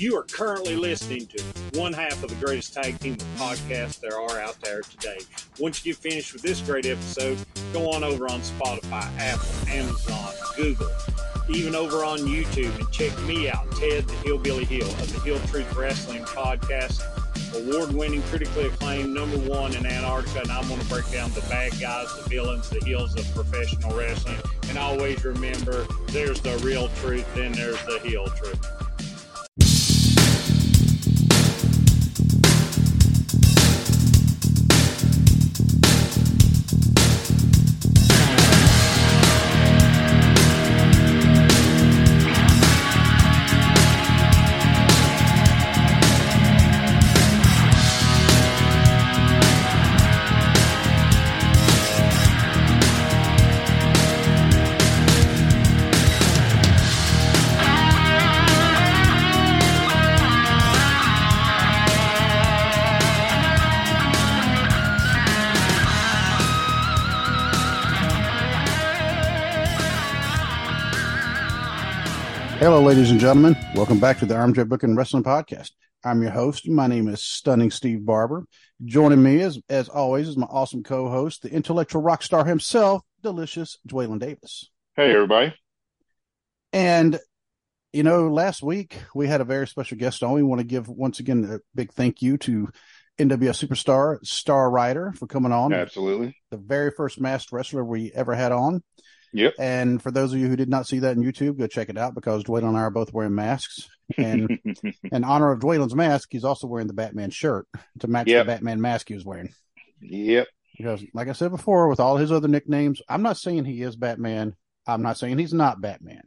You are currently listening to one half of the greatest tag team of podcasts there are out there today. Once you get finished with this great episode, go on over on Spotify, Apple, Amazon, Google, even over on YouTube and check me out, Ted the Hillbilly Heel of the Heel Truth Wrestling Podcast award winning, critically acclaimed, number one in Antarctica. And I'm going to break down the bad guys, the villains, the heels of professional wrestling. And always remember there's the real truth, then there's the heel truth. Hello, ladies and gentlemen. Welcome back to the Armchair Booking Wrestling Podcast. I'm your host. My name is Stunning Steve Barber. Joining me, as as always, is my awesome co-host, the intellectual rock star himself, Delicious Dwaylon Davis. Hey, everybody. And you know, last week we had a very special guest on. We want to give once again a big thank you to NWF superstar Star Rider for coming on. Absolutely. The very first masked wrestler we ever had on. Yep. And for those of you who did not see that on YouTube, go check it out because Dwayne and I are both wearing masks. And in honor of Dwayne's mask, he's also wearing the Batman shirt to match Yep. the Batman mask he was wearing. yep. Because, like I said before, with all his other nicknames, I'm not saying he is Batman. I'm not saying he's not Batman.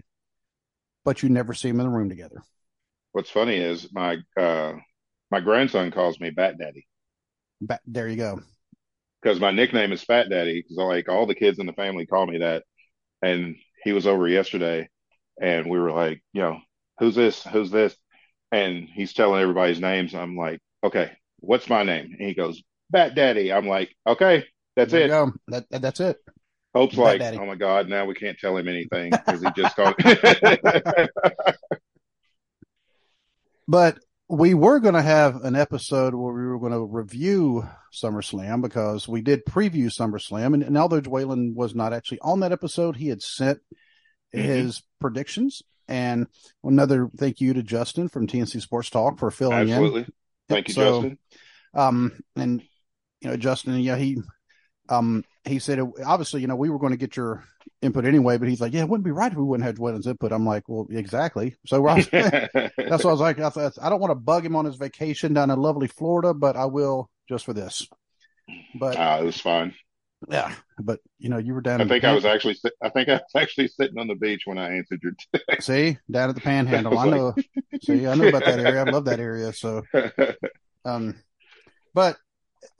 But you never see him in the room together. What's funny is my uh my grandson calls me Bat Daddy Ba- there you go. because my nickname is Fat Daddy because like all the kids in the family call me that. And he was over yesterday, and we were like, you know, who's this? Who's this? And he's telling everybody's names. I'm like, okay, what's my name? And he goes, Bat Daddy. I'm like, okay, that's There it. That, that- that's it. Hope's Bat like, Daddy. oh my God, now we can't tell him anything because he just called. But we were going to have an episode where we were going to review SummerSlam because we did preview SummerSlam. And, and although Dwaylen was not actually on that episode, he had sent Mhm. his predictions. And another thank you to Justin from TNC Sports Talk for filling Absolutely. in. Absolutely. Thank you, So, Justin. Um, and you know, Justin, yeah, he, um, he said, obviously, you know, we were going to get your input anyway, but he's like, yeah, it wouldn't be right if we wouldn't have Dwaylen's input. I'm like, well, exactly. So we're that's what I was like. I, thought, I don't want to bug him on his vacation down in lovely Florida, but I will just for this. But Ah, it was fine. yeah, but you know, you were down. I think I was actually, I think I was actually sitting on the beach when I answered your pan- see down at the Panhandle. I I was know. see, I know about that area. I love that area. So, um, but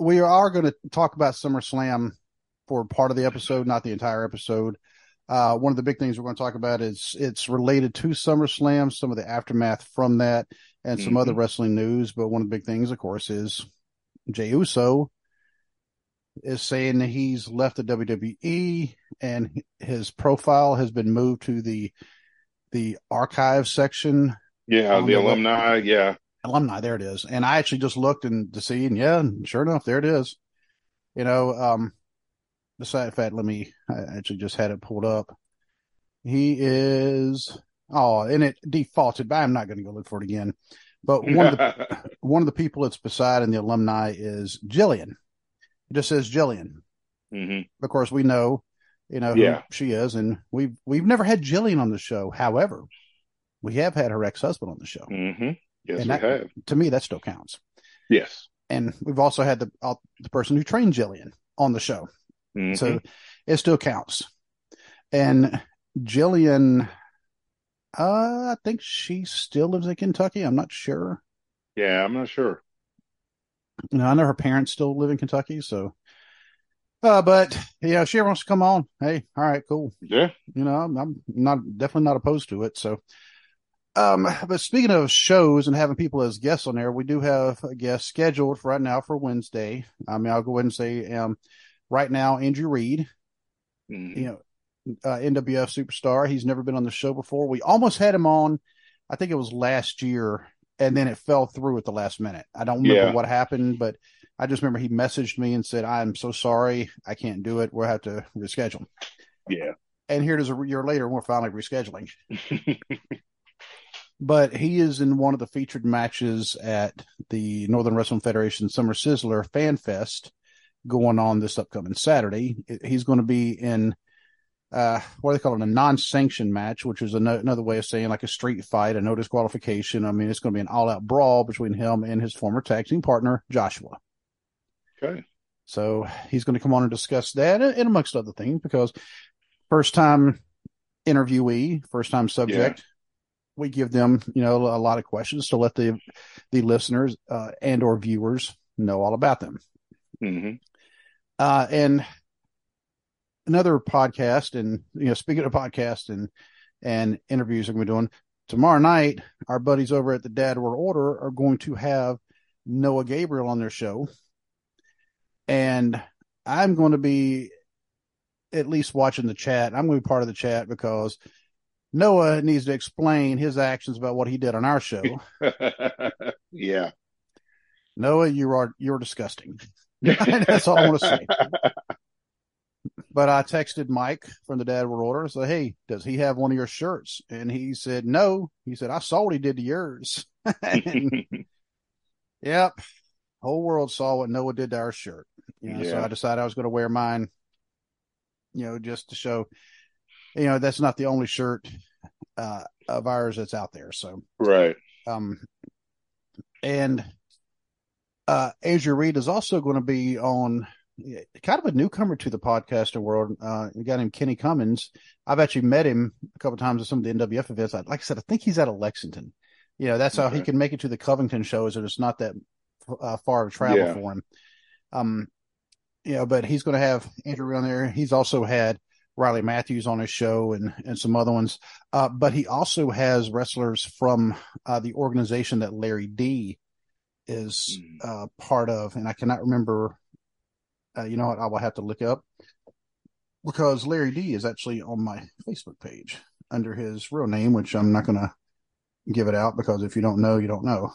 we are going to talk about SummerSlam for part of the episode, not the entire episode. Uh, one of the big things we're going to talk about is it's related to SummerSlam, some of the aftermath from that, and some Mhm. other wrestling news. But one of the big things, of course, is Jey Uso is saying that he's left the WWE and his profile has been moved to the the archive section yeah, On the the web- alumni. Yeah, alumni. There it is. And I actually just looked and to see, and yeah, sure enough, there it is. You know, um, besides fact, let me, I actually just had it pulled up. He is, oh, and it defaulted, but I'm not going to go look for it again. But one of the, one of the people that's beside in the alumni is Jillian. It just says Jillian. hmm Of course, we know, you know, who Yeah. she is, and we've, we've never had Jillian on the show. However, we have had her ex-husband on the show. hmm Yes, And we that- have. To me, that still counts. Yes. and we've also had the uh, the person who trained Jillian on the show, Mhm. so it still counts. And Jillian, uh, I think she still lives in Kentucky. I'm not sure. yeah, I'm not sure. You know, I know her parents still live in Kentucky, so. Uh, but yeah, if she ever wants to come on, hey, all right, cool. Yeah. You know, I'm, I'm not definitely not opposed to it. So, um, but speaking of shows and having people as guests on there, we do have a guest scheduled for right now for Wednesday. I mean, I'll go ahead and say, um, right now, Andrew Reed, Mhm. you know, uh, NWF superstar. He's never been on the show before. We almost had him on. I think it was last year and then it fell through at the last minute. I don't remember Yeah. what happened, but I just remember he messaged me and said, "I'm so sorry, I can't do it. We'll have to reschedule." Yeah. And here it is a year later, and we're finally rescheduling. but he is in one of the featured matches at the Northern Wrestling Federation Summer Sizzler Fan Fest going on this upcoming Saturday. He's going to be in uh, what do they call it? A non-sanctioned match, which is another way of saying like a street fight, a no disqualification. I mean, it's going to be an all-out brawl between him and his former tag team partner Joshua. okay. So he's going to come on and discuss that, and amongst other things, because first time interviewee, first time subject, we give them, you know, a lot of questions to let the the listeners uh, and or viewers know all about them. Mm-hmm. Uh, and another podcast, and you know, speaking of podcast and and interviews I'm going to be doing tomorrow night, our buddies over at the Dad World Order are going to have Noah Gabriel on their show, and I'm going to be at least watching the chat. I'm going to be part of the chat because Noah needs to explain his actions about what he did on our show. yeah. Noah, you are you're disgusting. That's all I want to say. But I texted Mike from the Dad World Order and said, Hey, does he have one of your shirts? And he said, No. He said, I saw what he did to yours. And, yep. Whole world saw what Noah did to our shirt. You know, so I decided I was going to wear mine, you know, just to show, you know, that's not the only shirt uh, of ours that's out there. So, right. um, and uh, Andrew Reed is also going to be on kind of a newcomer to the podcasting world. Uh, a guy named Kenny Cummins. I've actually met him a couple times at some of the NWF events. Like I said, I think he's out of Lexington. You know, that's how he can make it to the Covington shows, and it's not that uh, far of travel Yeah. for him. Um, you know, but he's going to have Andrew Reed on there. He's also had Riley Matthews on his show and and some other ones. Uh, but he also has wrestlers from uh, the organization that Larry D is Mm. uh, part of, and I cannot remember. Uh, you know what? I will have to look up because Larry D is actually on my Facebook page under his real name, which I'm not going to give it out because if you don't know, you don't know.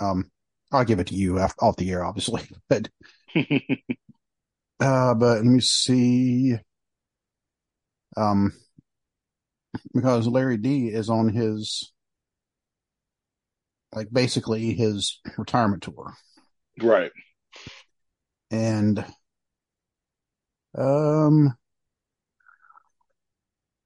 Um, I'll give it to you off, off the air, obviously, but uh, but let me see. Um, because Larry D is on his, like basically his retirement tour. right. And, um,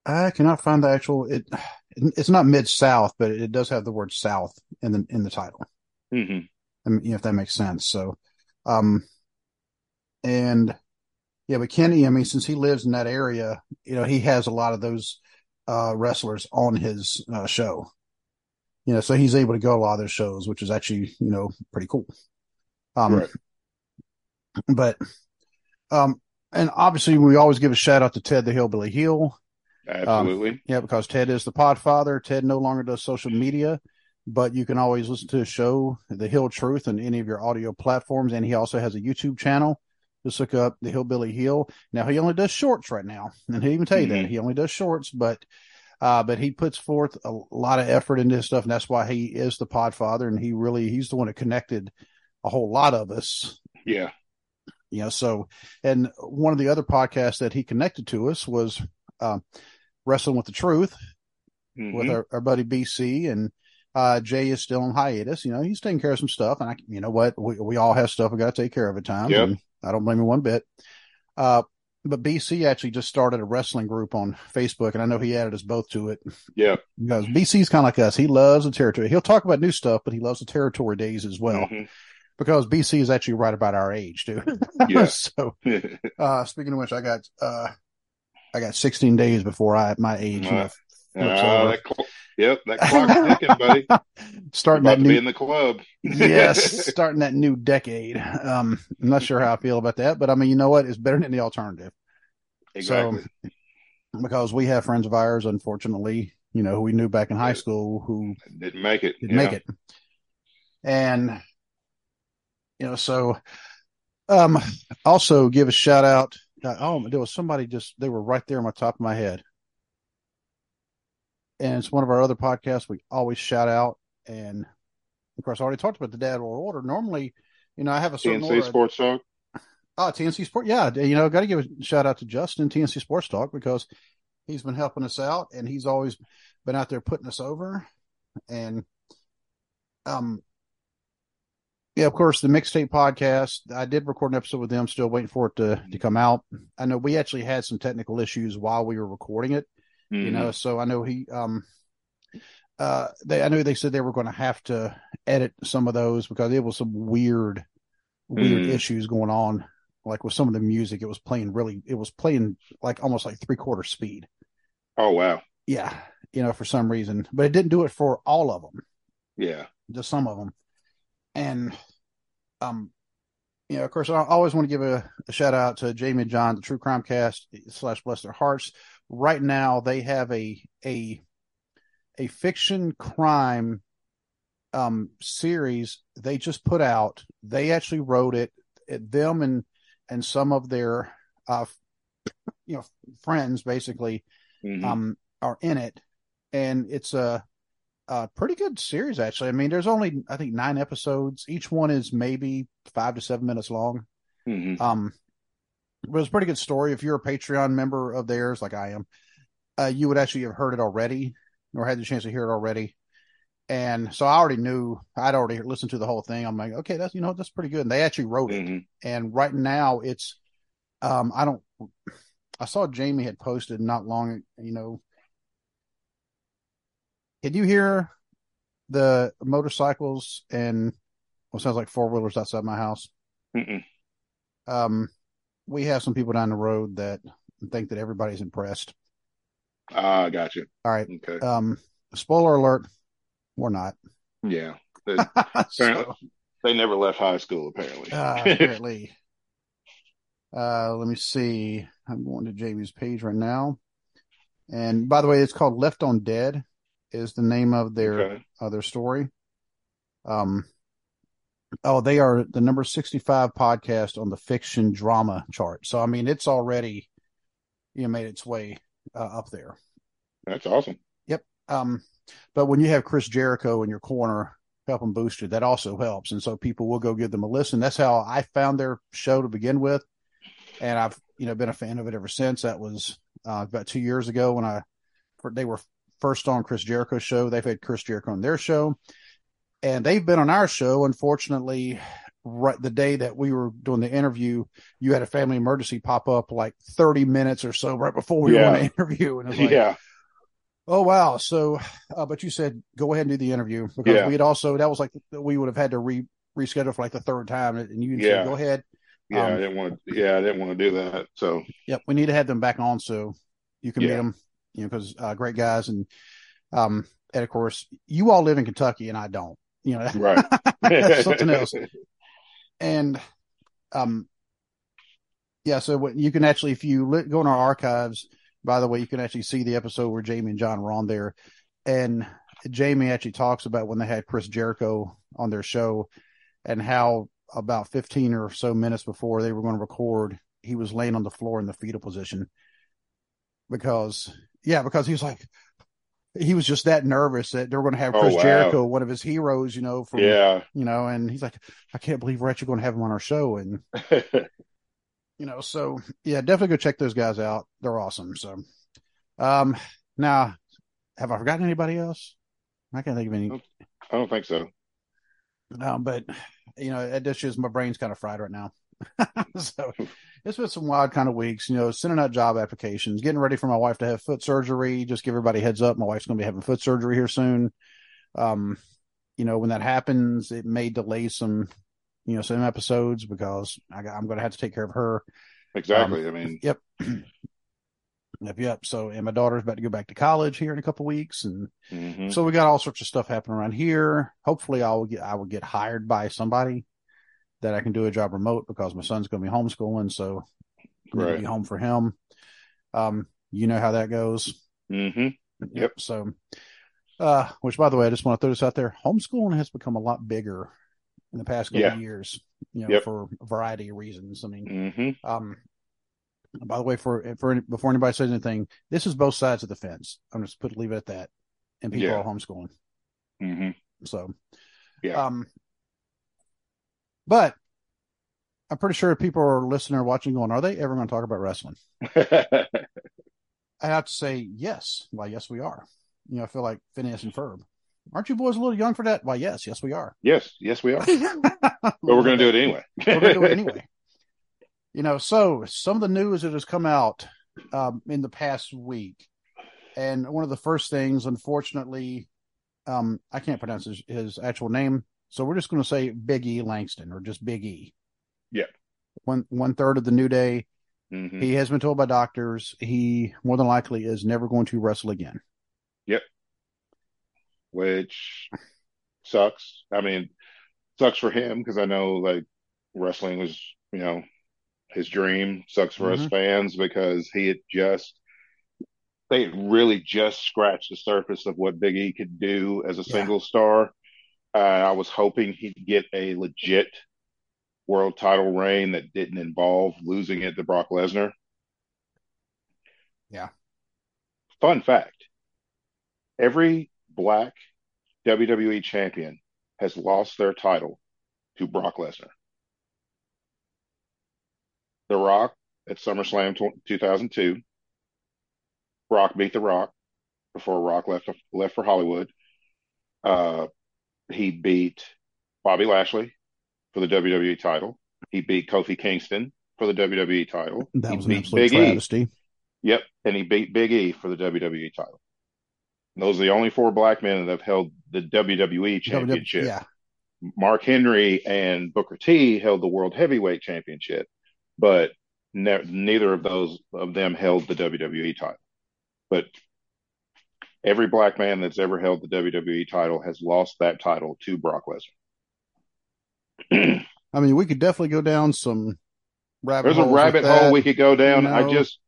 I cannot find the actual, it, it's not mid south, but it does have the word south in the, in the title. hmm I mean, if that makes sense. So, um, and yeah, but Kenny, I mean, since he lives in that area, you know, he has a lot of those, uh, wrestlers on his, uh, show, you know, so he's able to go to a lot of those shows, which is actually, you know, pretty cool. Um, Right. but, um, and obviously we always give a shout out to Ted the Hillbilly Heel. Absolutely. Yeah, because Ted is the podfather. Ted no longer does social media, but you can always listen to his show, The Heel Truth, on any of your audio platforms. And he also has a YouTube channel. Just look up The Hillbilly Heel. Now he only does shorts right now, and he even tell you that Mhm. he only does shorts, but uh, but he puts forth a lot of effort into his stuff, and that's why he is the podfather, and he really he's the one that connected a whole lot of us yeah. you know so and one of the other podcasts that he connected to us was uh, wrestling with the truth Mhm. with our, our buddy bc and uh jay is still on hiatus you know he's taking care of some stuff and i you know what we, we all have stuff we got to take care of at times Yep. and i don't blame him one bit uh but bc actually just started a wrestling group on facebook and i know he added us both to it yeah. because bc's kind of like us he loves the territory he'll talk about new stuff but he loves the territory days as well Mhm. because bc is actually right about our age too Yeah. so uh, speaking of which, I got uh, I got 16 days before I my age. Uh, flips Ah, over. that cl- yep, that clock's ticking, buddy. starting About that to be new in the club. yes, starting that new decade. Um, I'm not sure how I feel about that, but I mean, you know what? It's better than the alternative exactly. because we have friends of ours, unfortunately, you know, who we knew back in high school who Didn't make it. didn't make it, and you know, so um, also give a shout out. Uh, oh, there was somebody just they were right there on my top of my head. And it's one of our other podcasts we always shout out and of course, I already talked about the dad or order. Normally, you know, I have a certain TNC order. Sports Talk. Oh, TNC Sport. Yeah. You know, got to give a shout out to Justin, TNC Sports Talk, because he's been helping us out and he's always been out there putting us over. And, um, yeah, of course, the mixtape podcast. I did record an episode with them, still waiting for it to, to come out. I know we actually had some technical issues while we were recording it, Mhm. you know, so I know he, um, uh, they, I know they said they were going to have to edit some of those because it was some weird, weird Mm. issues going on. Like with some of the music, it was playing really, it was playing like almost like three quarter speed. Oh wow. Yeah. You know, for some reason, but it didn't do it for all of them, Yeah. just some of them. And, um, you know, of course, I always want to give a, a shout out to Jamie and John, the True Crime Cast slash Bless Their Hearts. Right now, they have a a a fiction crime um series they just put out. They actually wrote it. it them and and some of their uh you know friends basically Mhm. um are in it, and it's a a pretty good series actually. I mean, there's only I think nine episodes. Each one is maybe five to seven minutes long. Mhm. Um, it was a pretty good story. If you're a Patreon member of theirs, like I am, uh, you would actually have heard it already or had the chance to hear it already. And so I already knew, I'd already listened to the whole thing. I'm like, okay, that's, you know, that's pretty good. And they actually wrote it. Mhm. And right now it's, um, I don't, I saw Jamie had posted not long, you know, can you hear the motorcycles and what sounds like four wheelers outside my house? Mm-mm. um, we have some people down the road that think that everybody's impressed. Ah, I got you. All right. Okay. Um, spoiler alert, we're not. Yeah. They, so, they never left high school apparently. uh, apparently, uh, let me see. I'm going to Jamie's page right now. And by the way, it's called Left on Dead is the name of their, Okay. their story. Um, oh, they are the number 65 podcast on the fiction drama chart. So, I mean, it's already, you know, made its way uh, up there. That's awesome. Yep. Um, but when you have Chris Jericho in your corner helping boost it, that also helps. And so people will go give them a listen. That's how I found their show to begin with. And I've, you know, been a fan of it ever since. That was uh, about two years ago when I, they were first on Chris Jericho's show. They've had Chris Jericho on their show and they've been on our show. Unfortunately, right the day that we were doing the interview, you had a family emergency pop up like 30 minutes or so right before we Yeah. were on the interview. And like, yeah. Oh wow! So, uh, but you said go ahead and do the interview because Yeah. we had also that was like we would have had to re reschedule for like the third time, and you Yeah. said go ahead. Yeah. Um, I didn't want to. Yeah, I didn't want to do that. So Yep, we need to have them back on so you can meet them, you know, because uh, great guys and um and of course you all live in Kentucky and I don't, you know, right. something else. And um, yeah, so what you can actually if you li- go in our archives, by the way, you can actually see the episode where Jamie and John were on there, and Jamie actually talks about when they had Chris Jericho on their show, and how about fifteen or so minutes before they were going to record, he was laying on the floor in the fetal position because yeah, because he was like. He was just that nervous that they were going to have Oh, Chris wow. Jericho, one of his heroes, you know, from Yeah. you know, and he's like, I can't believe we're actually going to have him on our show. And, you know, so yeah, definitely go check those guys out. They're awesome. So, um, now have I forgotten anybody else? I can't think of any, I don't think so. um, but you know, it just just my brain's kind of fried right now. so it's been some wild kind of weeks, you know, sending out job applications, getting ready for my wife to have foot surgery. Just give everybody a heads up. My wife's going to be having foot surgery here soon. Um, you know, when that happens, it may delay some, you know, some episodes because I got, I'm going to have to take care of her. Exactly. Um, I mean, Yep. yep. Yep. So, and my daughter's about to go back to college here in a couple weeks. And mhm. so we got all sorts of stuff happening around here. Hopefully I will get, I will get hired by somebody that I can do a job remote because my son's going to be homeschooling. So I need to Right. be home for him. Um, you know how that goes. Mhm. Yep. So, uh, which by the way, I just want to throw this out there. Homeschooling has become a lot bigger in the past couple Yeah. of years, you know, Yep. for a variety of reasons. I mean, Mhm. um, by the way, for for before anybody says anything, this is both sides of the fence. I'm just put leave it at that, and people Yeah. are homeschooling. Mhm. So, Yeah. Um, but I'm pretty sure people are listening or watching going, are they ever going to talk about wrestling? I have to say yes. Why, yes, we are. You know, I feel like Phineas and Ferb. Aren't you boys a little young for that? Why, yes, yes, we are. yes, yes, we are. But we're going to do it anyway. We're going to do it anyway. You know, so some of the news that has come out um, in the past week, and one of the first things, unfortunately, um, I can't pronounce his, his actual name, so we're just going to say Big E Langston or just Big E. Yeah. One one third of the New Day. Mhm. He has been told by doctors he more than likely is never going to wrestle again. Yep. Which sucks. I mean, sucks for him because I know like wrestling was, you know, his dream. Sucks for us Mhm. fans because he had just they had really just scratched the surface of what Big E could do as a Yeah. single star. Uh, I was hoping he'd get a legit world title reign that didn't involve losing it to Brock Lesnar. Yeah. Fun fact every black WWE champion has lost their title to Brock Lesnar. The Rock at SummerSlam 2002. Brock beat The Rock before Rock left left for Hollywood. Uh, he beat Bobby Lashley for the WWE title. He beat Kofi Kingston for the WWE title. That he was an beat absolute Big E. Yep, and he beat Big E for the WWE title. Those are the only four black men that have held the WWE championship. Yeah. Mark Henry and Booker T held the World Heavyweight Championship, but ne- neither of those of them held the WWE title. But every black man that's ever held the WWE title has lost that title to Brock Lesnar. I mean, we could definitely go down some rabbit There's a rabbit hole we could go down. I just,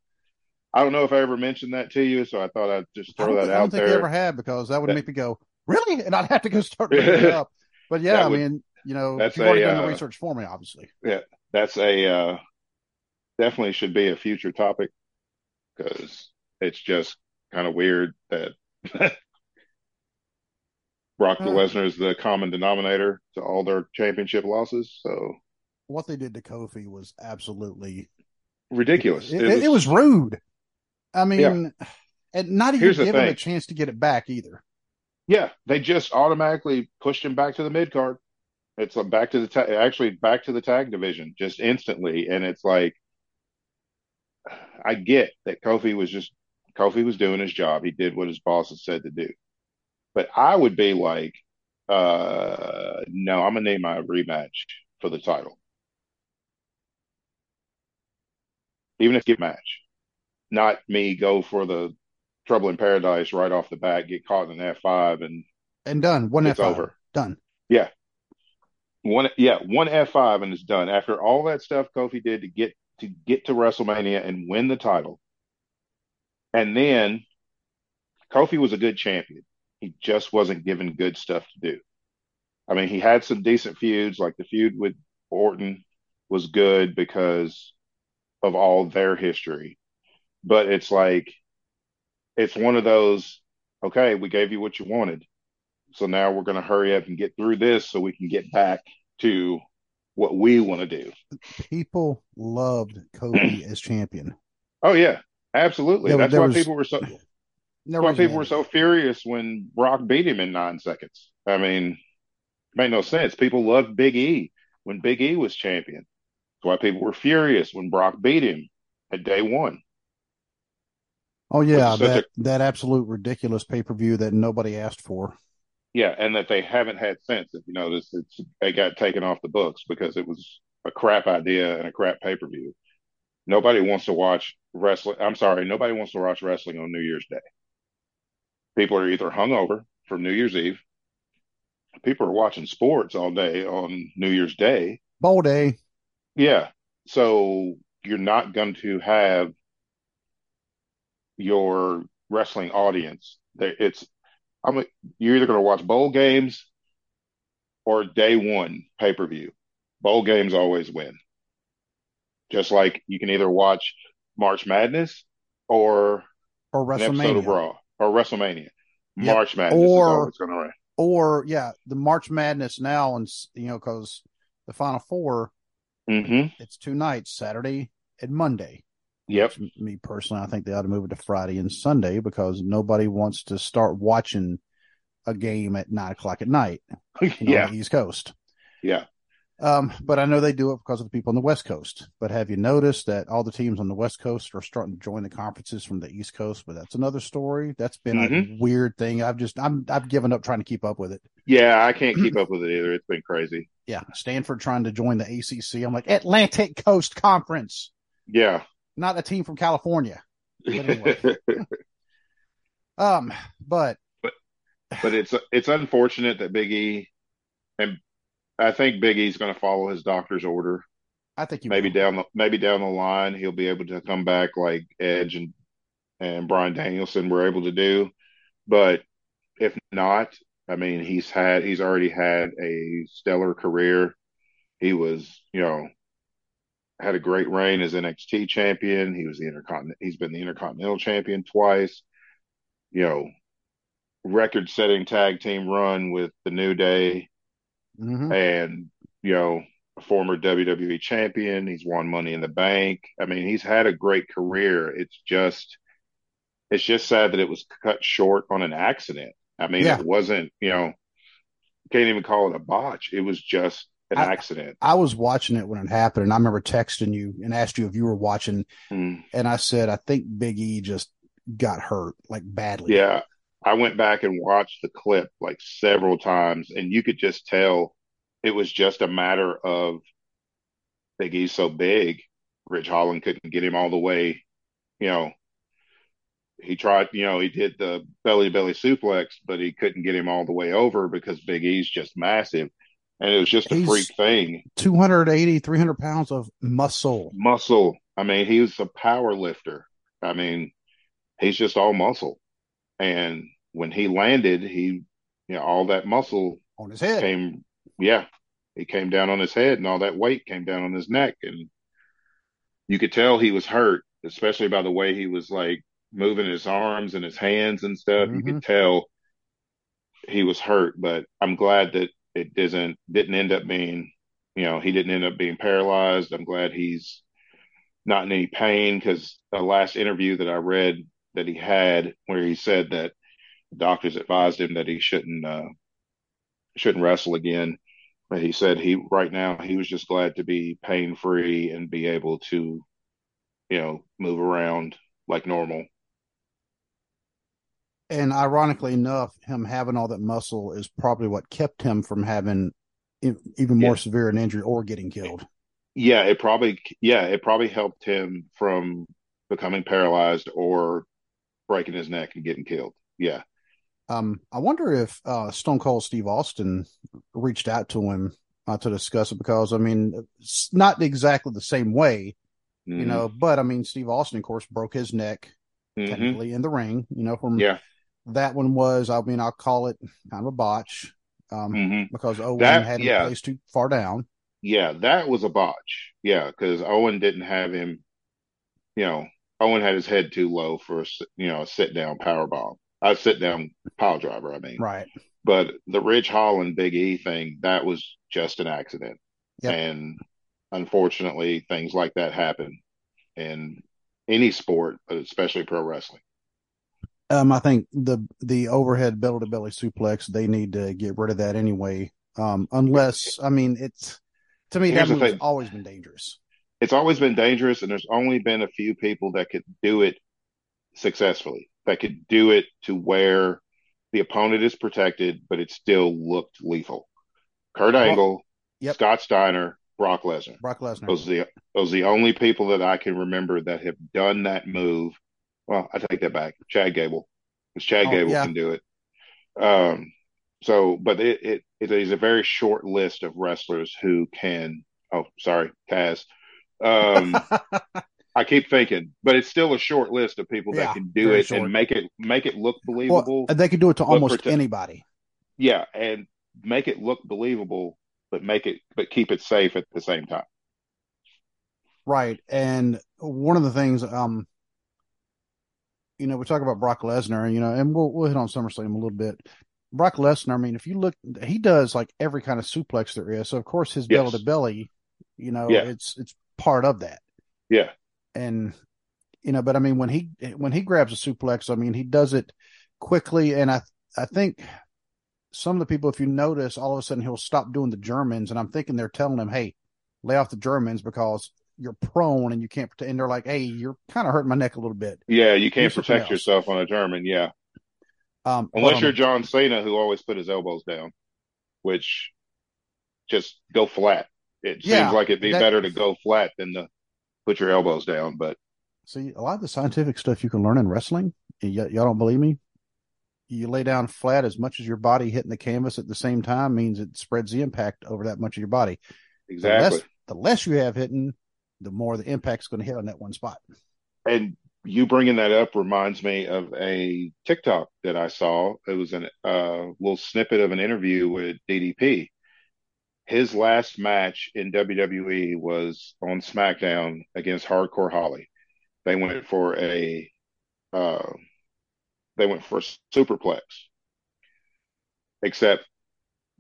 I don't know if I ever mentioned that to you, so I thought I'd just throw that I don't out think you there. ever had because that would That- make me go, really? And I'd have to go start looking it up. But yeah, I would- mean, you know, that's you've already a, done the uh, research for me, obviously. Yeah, that's a uh, definitely should be a future topic because it's just kind of weird that Brock Uh. Lesnar is the common denominator to all their championship losses. So What they did to Kofi was absolutely ridiculous. It, it was, rude. I mean, and not even Here's give him a chance to get it back either. Yeah, they just automatically pushed him back to the mid card. It's like back to the ta- actually back to the tag division just instantly, and it's like I get that Kofi was just Kofi was doing his job. He did what his boss had said to do, but I would be like, uh, no, I'm gonna name my rematch for the title, even if get match, not me go for the Trouble in Paradise right off the bat, get caught in an F5 and And done. One It's F5. over. Done. Yeah. One yeah one F5 and it's done. After all that stuff Kofi did to get to get to WrestleMania and win the title, and then Kofi was a good champion. He just wasn't given good stuff to do. I mean, he had some decent feuds, like the feud with Orton was good because of all their history. But it's like it's one of those, okay, we gave you what you wanted. So now we're going to hurry up and get through this so we can get back to what we want to do. People loved Kofi as champion. Oh yeah, absolutely. That's there why was- people were so that's why people were so furious when Brock beat him in nine seconds. I mean, made no sense. People loved Big E when Big E was champion. That's why people were furious when Brock beat him at day one. Oh yeah, is such that that absolute ridiculous pay per view that nobody asked for. Yeah, and that they haven't had since. If you notice, it's they got taken off the books because it was a crap idea and a crap pay per view. Nobody wants to watch wrestling. I'm sorry, nobody wants to watch wrestling on New Year's Day. People are either hungover from New Year's Eve. People are watching sports all day on New Year's Day. Bowl day. Yeah, so you're not going to have your wrestling audience. It's I'm you're either going to watch bowl games or day one pay per view. Bowl games always win. Just like you can either watch March Madness or Or an of WrestleMania. Raw or WrestleMania. Yep. March Madness Or- is always going to win. or yeah, the March Madness now, and you know, because the Final 4 hmm it's two nights, Saturday and Monday. Yep. Me personally, I think they ought to move it to Friday and Sunday because nobody wants to start watching a game at nine o'clock at night yeah. on the East Coast. Yeah. Um, but I know they do it because of the people on the West Coast. But have you noticed that all the teams on the West Coast are starting to join the conferences from the East Coast? But that's another story. That's been a Mhm. weird thing. I've just I'm I've given up trying to keep up with it. Yeah. I can't keep up with it either. It's been crazy. Yeah, Stanford trying to join the ACC. I'm like Atlantic Coast Conference, Yeah. not a team from California. anyway. Um, but but it's it's unfortunate that Big E and I think Big E's going to follow his doctor's order. I think Maybe will. down the maybe down the line he'll be able to come back like Edge and and Bryan Danielson were able to do. But if not, I mean he's had he's already had a stellar career. He was, you know, had a great reign as NXT champion. He was the intercontinental he's been the intercontinental champion twice. You know, record setting tag team run with the New Day Mhm. and you know a former WWE champion. He's won Money in the Bank. I mean, he's had a great career. It's just it's just sad that it was cut short on an accident. I mean, Yeah. it wasn't you know can't even call it a botch. It was just an I- accident. I was watching it when it happened, and I remember texting you and asked you if you were watching, Mm. and I said I think Big E just got hurt like badly. Yeah. I went back and watched the clip like several times, and you could just tell it was just a matter of Big E's so big, Ridge Holland couldn't get him all the way. You know, he tried, you know, he did the belly to belly suplex, but he couldn't get him all the way over because Big E's just massive. And it was just a He's- freak thing. 280, 300 pounds of muscle. Muscle. I mean, he was a power lifter. I mean, he's just all muscle. And when he landed, he, you know, all that muscle on his head. came, yeah, he came down on his head and all that weight came down on his neck. And you could tell he was hurt, especially by the way he was like moving his arms and his hands and stuff. You could mm-hmm. tell he was hurt, but I'm glad that it doesn't, didn't end up being, you know, he didn't end up being paralyzed. I'm glad he's not in any pain because the last interview that I read that he had where he said that doctors advised him that he shouldn't, uh, shouldn't wrestle again. But he said he right now he was just glad to be pain free and be able to, you know, move around like normal. And ironically enough, him having all that muscle is probably what kept him from having even more Yeah. severe an injury or getting killed. Yeah, it probably yeah, it probably helped him from becoming paralyzed or breaking his neck and getting killed. Yeah. Um, I wonder if uh, Stone Cold Steve Austin reached out to him uh, to discuss it because I mean, it's not exactly the same way, you Mhm. know. But I mean, Steve Austin, of course, broke his neck Mhm. technically in the ring. You know, from Yeah. that one was, I mean, I'll call it kind of a botch um, hmm because Owen That- had him yeah. placed too far down. Yeah, that was a botch. Yeah, because Owen didn't have him, you know, Owen had his head too low for a, you know, a sit down power bomb. A sit down pile driver, I mean. Right. But the Ridge Holland Big E thing, that was just an accident. Yep. And unfortunately, things like that happen in any sport, but especially pro wrestling. Um, I think the the overhead belly to belly suplex they need to get rid of that anyway. Um, unless I mean it's to me Here's that move's always been dangerous. It's always been dangerous, and there's only been a few people that could do it successfully, that could do it to where the opponent is protected, but it still looked lethal. Kurt Angle, yep. Scott Steiner, Brock Lesnar. Brock Lesnar. Those are the those are the only people that I can remember that have done that move. Well, I take that back. Chad Gable, because Chad Oh, Gable yeah. can do it. Um, so, but it, it it is a very short list of wrestlers who can. Oh, sorry, Taz. Um, I keep thinking, but it's still a short list of people Yeah, that can do it short. and make it make it look well, believable. they can do it to almost anybody. yeah, and make it look believable, but make it but keep it safe at the same time. Right. And one of the things, um, you know, we talk about Brock Lesnar, you know, and we'll we'll hit on SummerSlam a little bit. Brock Lesnar, I mean, if you look, he does like every kind of suplex there is. So of course his belly to belly, you know, Yeah. it's it's part of that. Yeah. And you know, but I mean, when he when he grabs a suplex, I mean, he does it quickly, and I I think some of the people, if you notice, all of a sudden he'll stop doing the Germans, and I'm thinking they're telling him, hey, lay off the Germans because you're prone and you can't protect. And they're like, hey, you're kind of hurting my neck a little bit. Yeah, you can't something protect yourself on a German. Yeah. Um, Unless but, you're um, John Cena, who always put his elbows down, which just go flat. It Yeah, seems like it'd be that- better to go flat than to put your elbows down. But See, a lot of the scientific stuff you can learn in wrestling, y- y'all don't believe me? You lay down flat as much as your body hitting the canvas at the same time means it spreads the impact over that much of your body. The exactly. less, the less you have hitting, the more the impact's going to hit on that one spot. And you bringing that up reminds me of a TikTok that I saw. It was a uh, little snippet of an interview with DDP. His last match in WWE was on SmackDown against Hardcore Holly. They went for a uh, they went for a superplex, except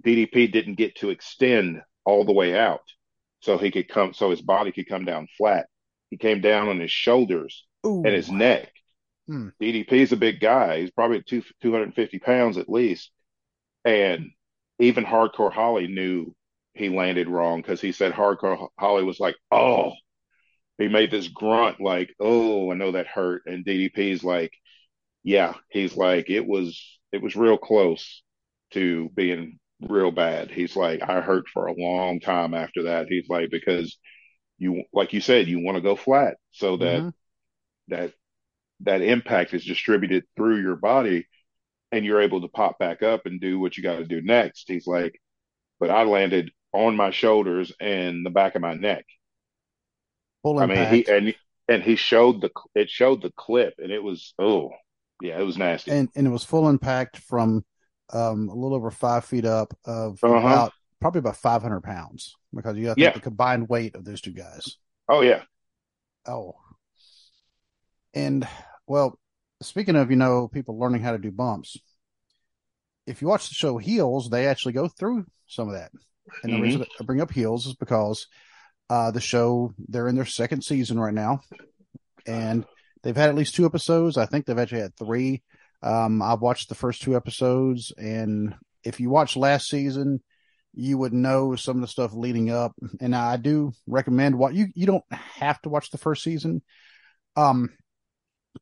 DDP didn't get to extend all the way out, so he could come, so his body could come down flat. He came down on his shoulders Ooh, and his neck. Hmm. DDP is a big guy. He's probably two, 250 pounds at least. And even Hardcore Holly knew he landed wrong because he said Hardcore Holly was like, oh, he made this grunt like, oh, I know that hurt. And DDP's like, yeah, he's like, it was, it was real close to being real bad. He's like, I hurt for a long time after that. He's like, because you, like you said, you want to go flat so that Mhm. that that impact is distributed through your body and you're able to pop back up and do what you got to do next. He's like, but I landed on my shoulders and the back of my neck. full I mean, he and and he showed the it showed the clip and it was oh yeah, it was nasty. and and it was full impact from um, a little over five feet up of Uh-huh. about probably about 500 pounds because you have Yeah. the combined weight of those two guys. oh yeah, Oh, and well, speaking of you know people learning how to do bumps, if you watch the show Heels, they actually go through some of that. And the Mhm. reason I bring up Heels is because uh, the show they're in their second season right now, and they've had at least two episodes. I think they've actually had three. Um, I've watched the first two episodes, and if you watch last season, you would know some of the stuff leading up. And I do recommend what you you don't have to watch the first season, um,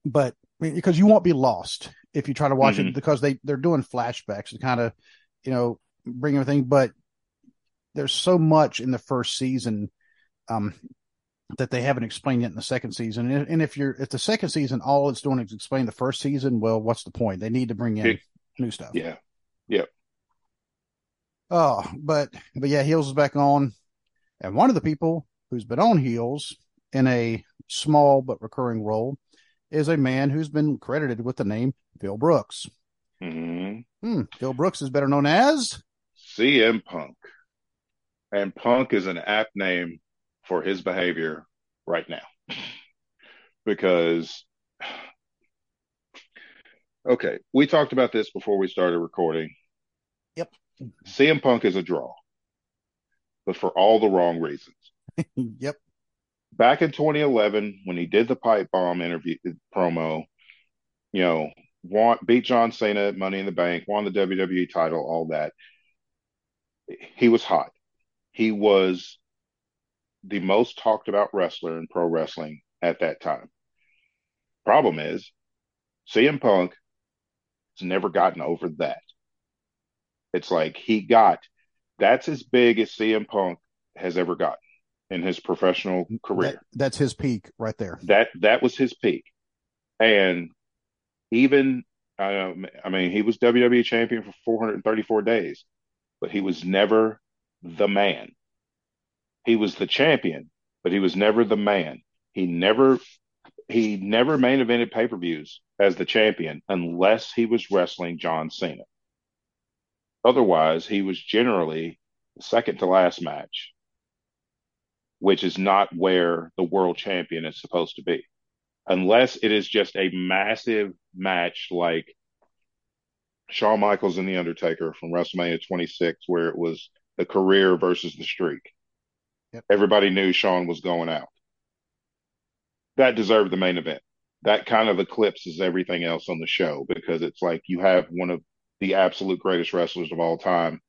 but because you won't be lost if you try to watch Mhm. it because they they're doing flashbacks to kind of you know bring everything. But there's so much in the first season um, that they haven't explained yet in the second season. And, and if you're if the second season all it's doing is explain the first season, well, what's the point? They need to bring in Big- new stuff. yeah, Yep. Oh, but but yeah, Heels is back on, and one of the people who's been on Heels in a small but recurring role is a man who's been credited with the name Phil Brooks. hmm Hmm, Phil Brooks is better known as CM Punk, and Punk is an apt name for his behavior right now because okay, we talked about this before we started recording. Yep. CM Punk is a draw, but for all the wrong reasons. yep, Back in 2011, when he did the pipe bomb interview uh, promo, you know, won, beat John Cena at Money in the Bank, won the WWE title, all that. He was hot. He was the most talked about wrestler in pro wrestling at that time. Problem is, CM Punk has never gotten over that. It's like he got that's as big as CM Punk has ever gotten in his professional career. that, that's his peak right there. That that was his peak, and even uh, I mean he was WWE champion for 434 days, but he was never the man. He was the champion, but he was never the man. He never he never main evented pay per views as the champion unless he was wrestling John Cena. Otherwise, he was generally the second to last match, which is not where the world champion is supposed to be. Unless it is just a massive match like Shawn Michaels and The Undertaker from WrestleMania 26, where it was the career versus the streak. Yep. Everybody knew Shawn was going out. That deserved the main event. That kind of eclipses everything else on the show because it's like you have one of the absolute greatest wrestlers of all time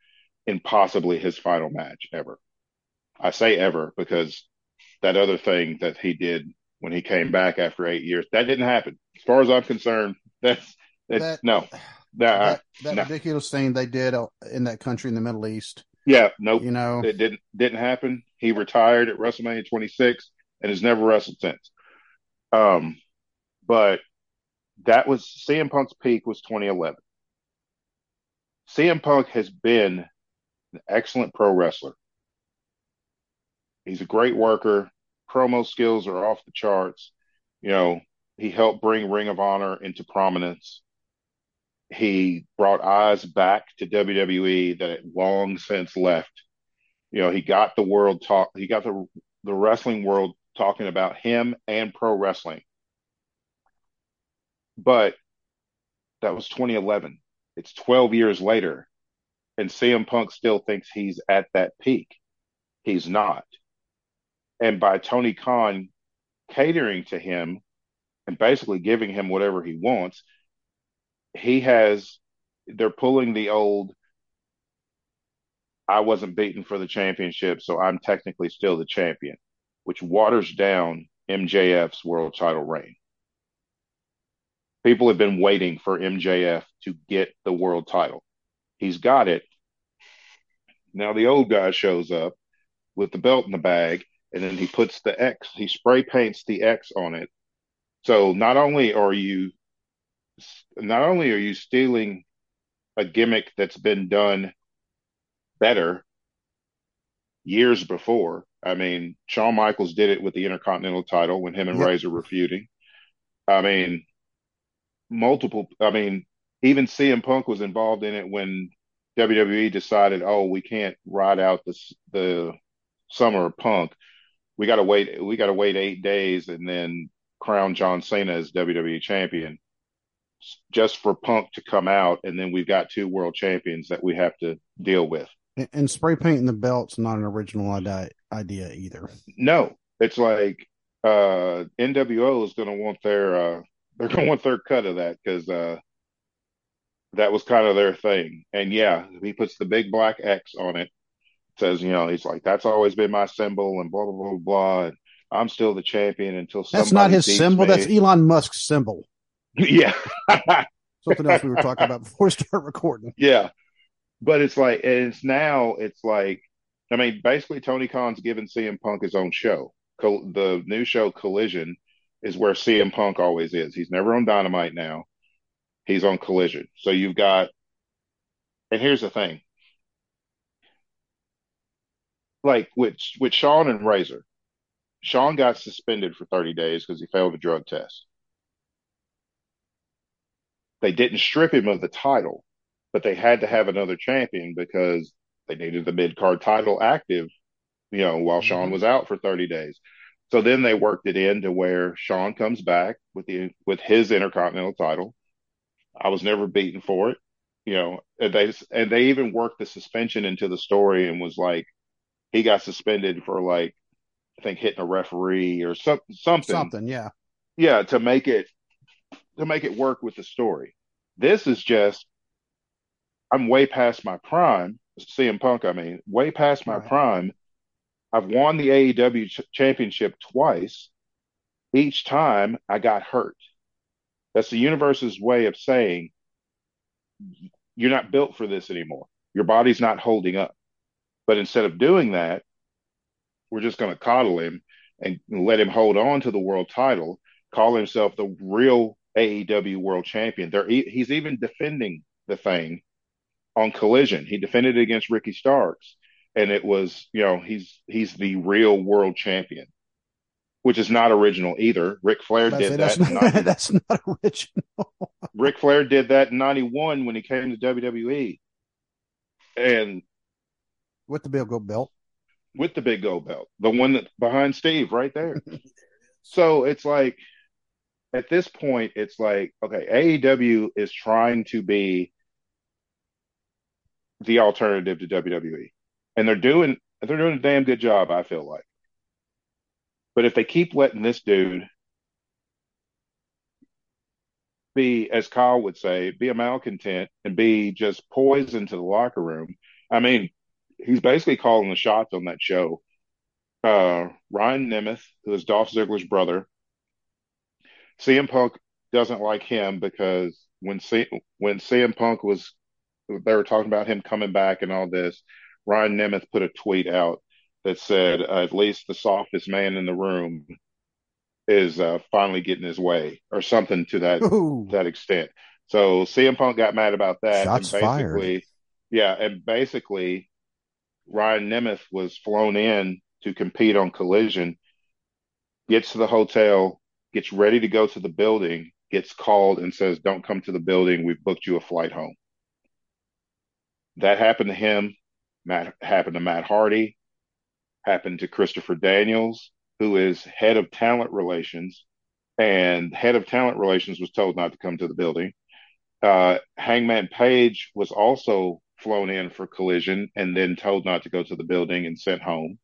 in possibly his final match ever. I say ever because that other thing that he did when he came back after eight years, that didn't happen. As far as I'm concerned, that's, that's that, no. That, that no. ridiculous thing they did uh, in that country in the Middle East. Yeah, nope. You know, it didn't didn't happen. He retired at WrestleMania 26 and has never wrestled since. Um, but that was CM Punk's peak was 2011. CM Punk has been an excellent pro wrestler. He's a great worker. Promo skills are off the charts. You know, he helped bring Ring of Honor into prominence. He brought eyes back to WWE that had long since left. You know, he got the world talk. He got the the wrestling world talking about him and pro wrestling. But that was 2011. It's 12 years later, and CM Punk still thinks he's at that peak. He's not. And by Tony Khan catering to him and basically giving him whatever he wants, he has, they're pulling the old, I wasn't beaten for the championship, so I'm technically still the champion, which waters down MJF's world title reign. People have been waiting for MJF to get the world title. He's got it. Now the old guy shows up with the belt in the bag, and then he puts the X, he spray paints the X on it. So not only are you not only are you stealing a gimmick that's been done better years before. I mean, Shawn Michaels did it with the Intercontinental title when him and yep. Razor were feuding. I mean, multiple. I mean, even CM Punk was involved in it when WWE decided, oh, we can't ride out the the summer of Punk. We got to wait. We got to wait eight days and then crown John Cena as WWE champion, just for Punk to come out, and then we've got two world champions that we have to deal with. And, and spray painting the belt's not an original idea, either. No, it's like uh, NWO is going to want their uh, they're going to want their cut of that because uh, that was kind of their thing. And yeah, he puts the big black X on it. Says, you know, he's like, that's always been my symbol and blah, blah, blah, blah. And I'm still the champion until That's not his symbol. Me. That's Elon Musk's symbol. Yeah. Something else we were talking about before we start recording. Yeah. But it's like, and it's now, it's like, I mean, basically, Tony Khan's given CM Punk his own show. the new show, Collision, is where CM Punk always is. He's never on Dynamite now. He's on Collision. So you've got, and here's the thing, like with with Shawn and Razor, Shawn got suspended for 30 days because he failed a drug test. They didn't strip him of the title, but they had to have another champion because they needed the mid card title active, you know, while Shawn mm-hmm. was out for 30 days. So then they worked it in to where Shawn comes back with the with his intercontinental title. I was never beaten for it, you know. And they and they even worked the suspension into the story and was like, he got suspended for like I think hitting a referee or some, something. Something, yeah, yeah, to make it to make it work with the story. This is just I'm way past my prime. CM Punk, I mean, way past my right. prime I've won the AEW ch- championship twice. Each time I got hurt. That's the universe's way of saying you're not built for this anymore. Your body's not holding up. But instead of doing that, we're just going to coddle him and let him hold on to the world title, call himself the real AEW world champion. There, he's even defending the thing on Collision. He defended it against Ricky Starks and it was you know he's he's the real world champion which is not original either. Ric Flair did that that's not, that's not original. Ric Flair did that in 91 when he came to WWE and with the big gold belt. With the big gold belt. The one that behind Steve right there. So it's like at this point it's like okay AEW is trying to be the alternative to WWE. And they're doing they're doing a damn good job, I feel like. But if they keep letting this dude be, as Kyle would say, be a malcontent and be just poison to the locker room, I mean, he's basically calling the shots on that show. Uh, Ryan Nemeth, who is Dolph Ziggler's brother, CM Punk doesn't like him because when C- when CM Punk was they were talking about him coming back and all this, Ryan Nemeth put a tweet out that said, uh, "At least the softest man in the room is uh, finally getting his way," or something to that Ooh. that extent. So CM Punk got mad about that. Shots and basically, fired. yeah, and basically, Ryan Nemeth was flown in to compete on Collision. Gets to the hotel, gets ready to go to the building, gets called and says, "Don't come to the building. We've booked you a flight home." That happened to him. Matt happened to Matt Hardy. Happened to Christopher Daniels, who is head of talent relations, and head of talent relations was told not to come to the building. Uh, Hangman Page was also flown in for collision and then told not to go to the building and sent home.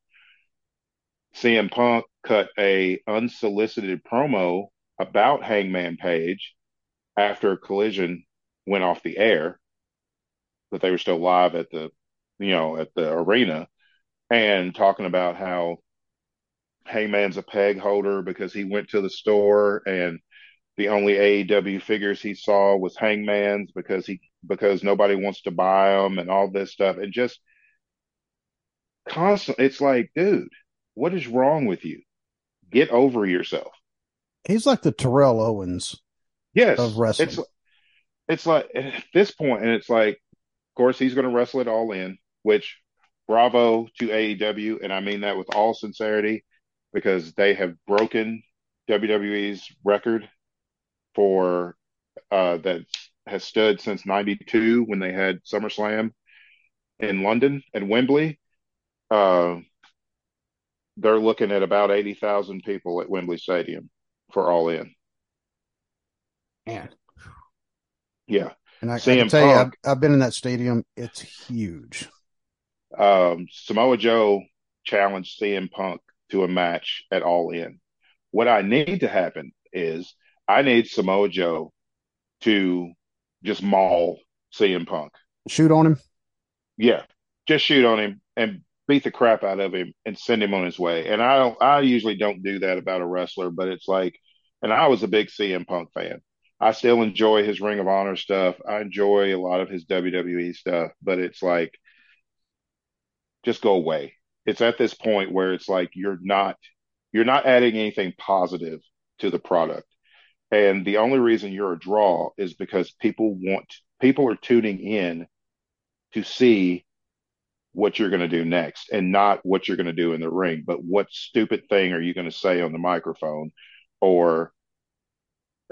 CM Punk cut a unsolicited promo about Hangman Page after a collision went off the air, but they were still live at the, you know, at the arena and talking about how Hangman's a peg holder because he went to the store and the only AEW figures he saw was Hangman's because he because nobody wants to buy them and all this stuff and just constant. It's like, dude, what is wrong with you? Get over yourself. He's like the Terrell Owens Yes, of wrestling. it's it's like at this point, and it's like, of course, he's going to wrestle it all in. Which, bravo to AEW, and I mean that with all sincerity, because they have broken WWE's record for uh, that has stood since '92 when they had SummerSlam in London and Wembley. Uh, they're looking at about eighty thousand people at Wembley Stadium for All In. Man. Yeah. And I, I can tell you, I've, I've been in that stadium. It's huge. um, Samoa Joe challenged CM Punk to a match at All In. What I need to happen is I need Samoa Joe to just maul CM Punk. Shoot on him. Yeah, just shoot on him and beat the crap out of him and send him on his way. And I don't, I usually don't do that about a wrestler, but it's like, and I was a big CM Punk fan. I still enjoy his Ring of Honor stuff. I enjoy a lot of his WWE stuff, but it's like, just go away. It's at this point where it's like you're not you're not adding anything positive to the product. And the only reason you're a draw is because people want people are tuning in to see what you're going to do next and not what you're going to do in the ring, but what stupid thing are you going to say on the microphone or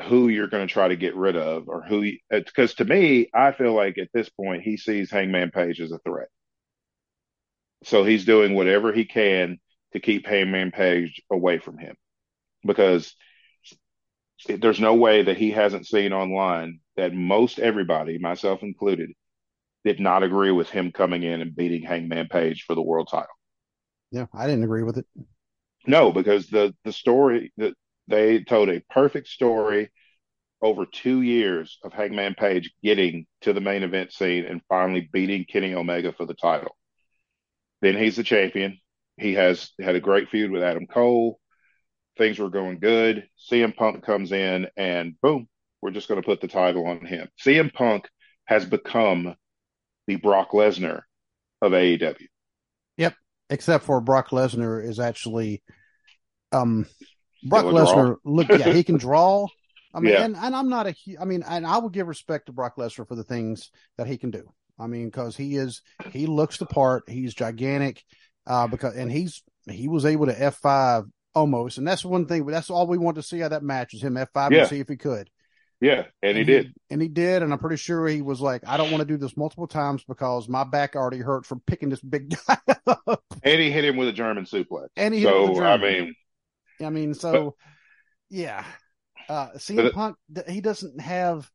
who you're going to try to get rid of or who because to me I feel like at this point he sees Hangman Page as a threat. So he's doing whatever he can to keep Hangman Page away from him because there's no way that he hasn't seen online that most everybody, myself included, did not agree with him coming in and beating Hangman Page for the world title. Yeah, I didn't agree with it. No, because the the story that they told a perfect story over two years of Hangman Page getting to the main event scene and finally beating Kenny Omega for the title. Then he's the champion. He has had a great feud with Adam Cole. Things were going good. CM Punk comes in and boom, we're just going to put the title on him. CM Punk has become the Brock Lesnar of AEW. Yep, Except for Brock Lesnar is actually um Brock. Lesnar look yeah, he can draw. I mean, Yeah. and, and I'm not a, I mean, and I will give respect to Brock Lesnar for the things that he can do. I mean, because he is, he looks the part. He's gigantic, uh, because and he's he was able to F five almost, and that's one thing. But that's all we want to see out of that match is him F five Yeah. and see if he could. Yeah, and he did. and he did, and I'm pretty sure he was like, I don't want to do this multiple times because my back already hurt from picking this big guy up. And he hit him with a German suplex. And he hit him with so I mean, I mean, so yeah, uh, CM But Punk, he doesn't have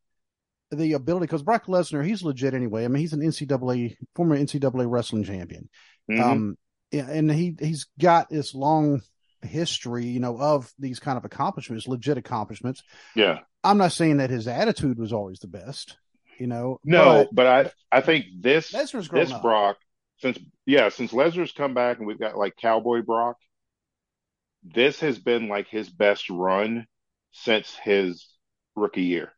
the ability because Brock Lesnar, he's legit anyway. I mean, he's an NCAA former NCAA wrestling champion. Mhm. Um, and he he's got this long history, you know, of these kind of accomplishments, legit accomplishments. yeah. I'm not saying that his attitude was always the best, you know. No, but I I think this Lesnar's this up. Brock since yeah since Lesnar's come back and we've got like Cowboy Brock. This has been like his best run since his rookie year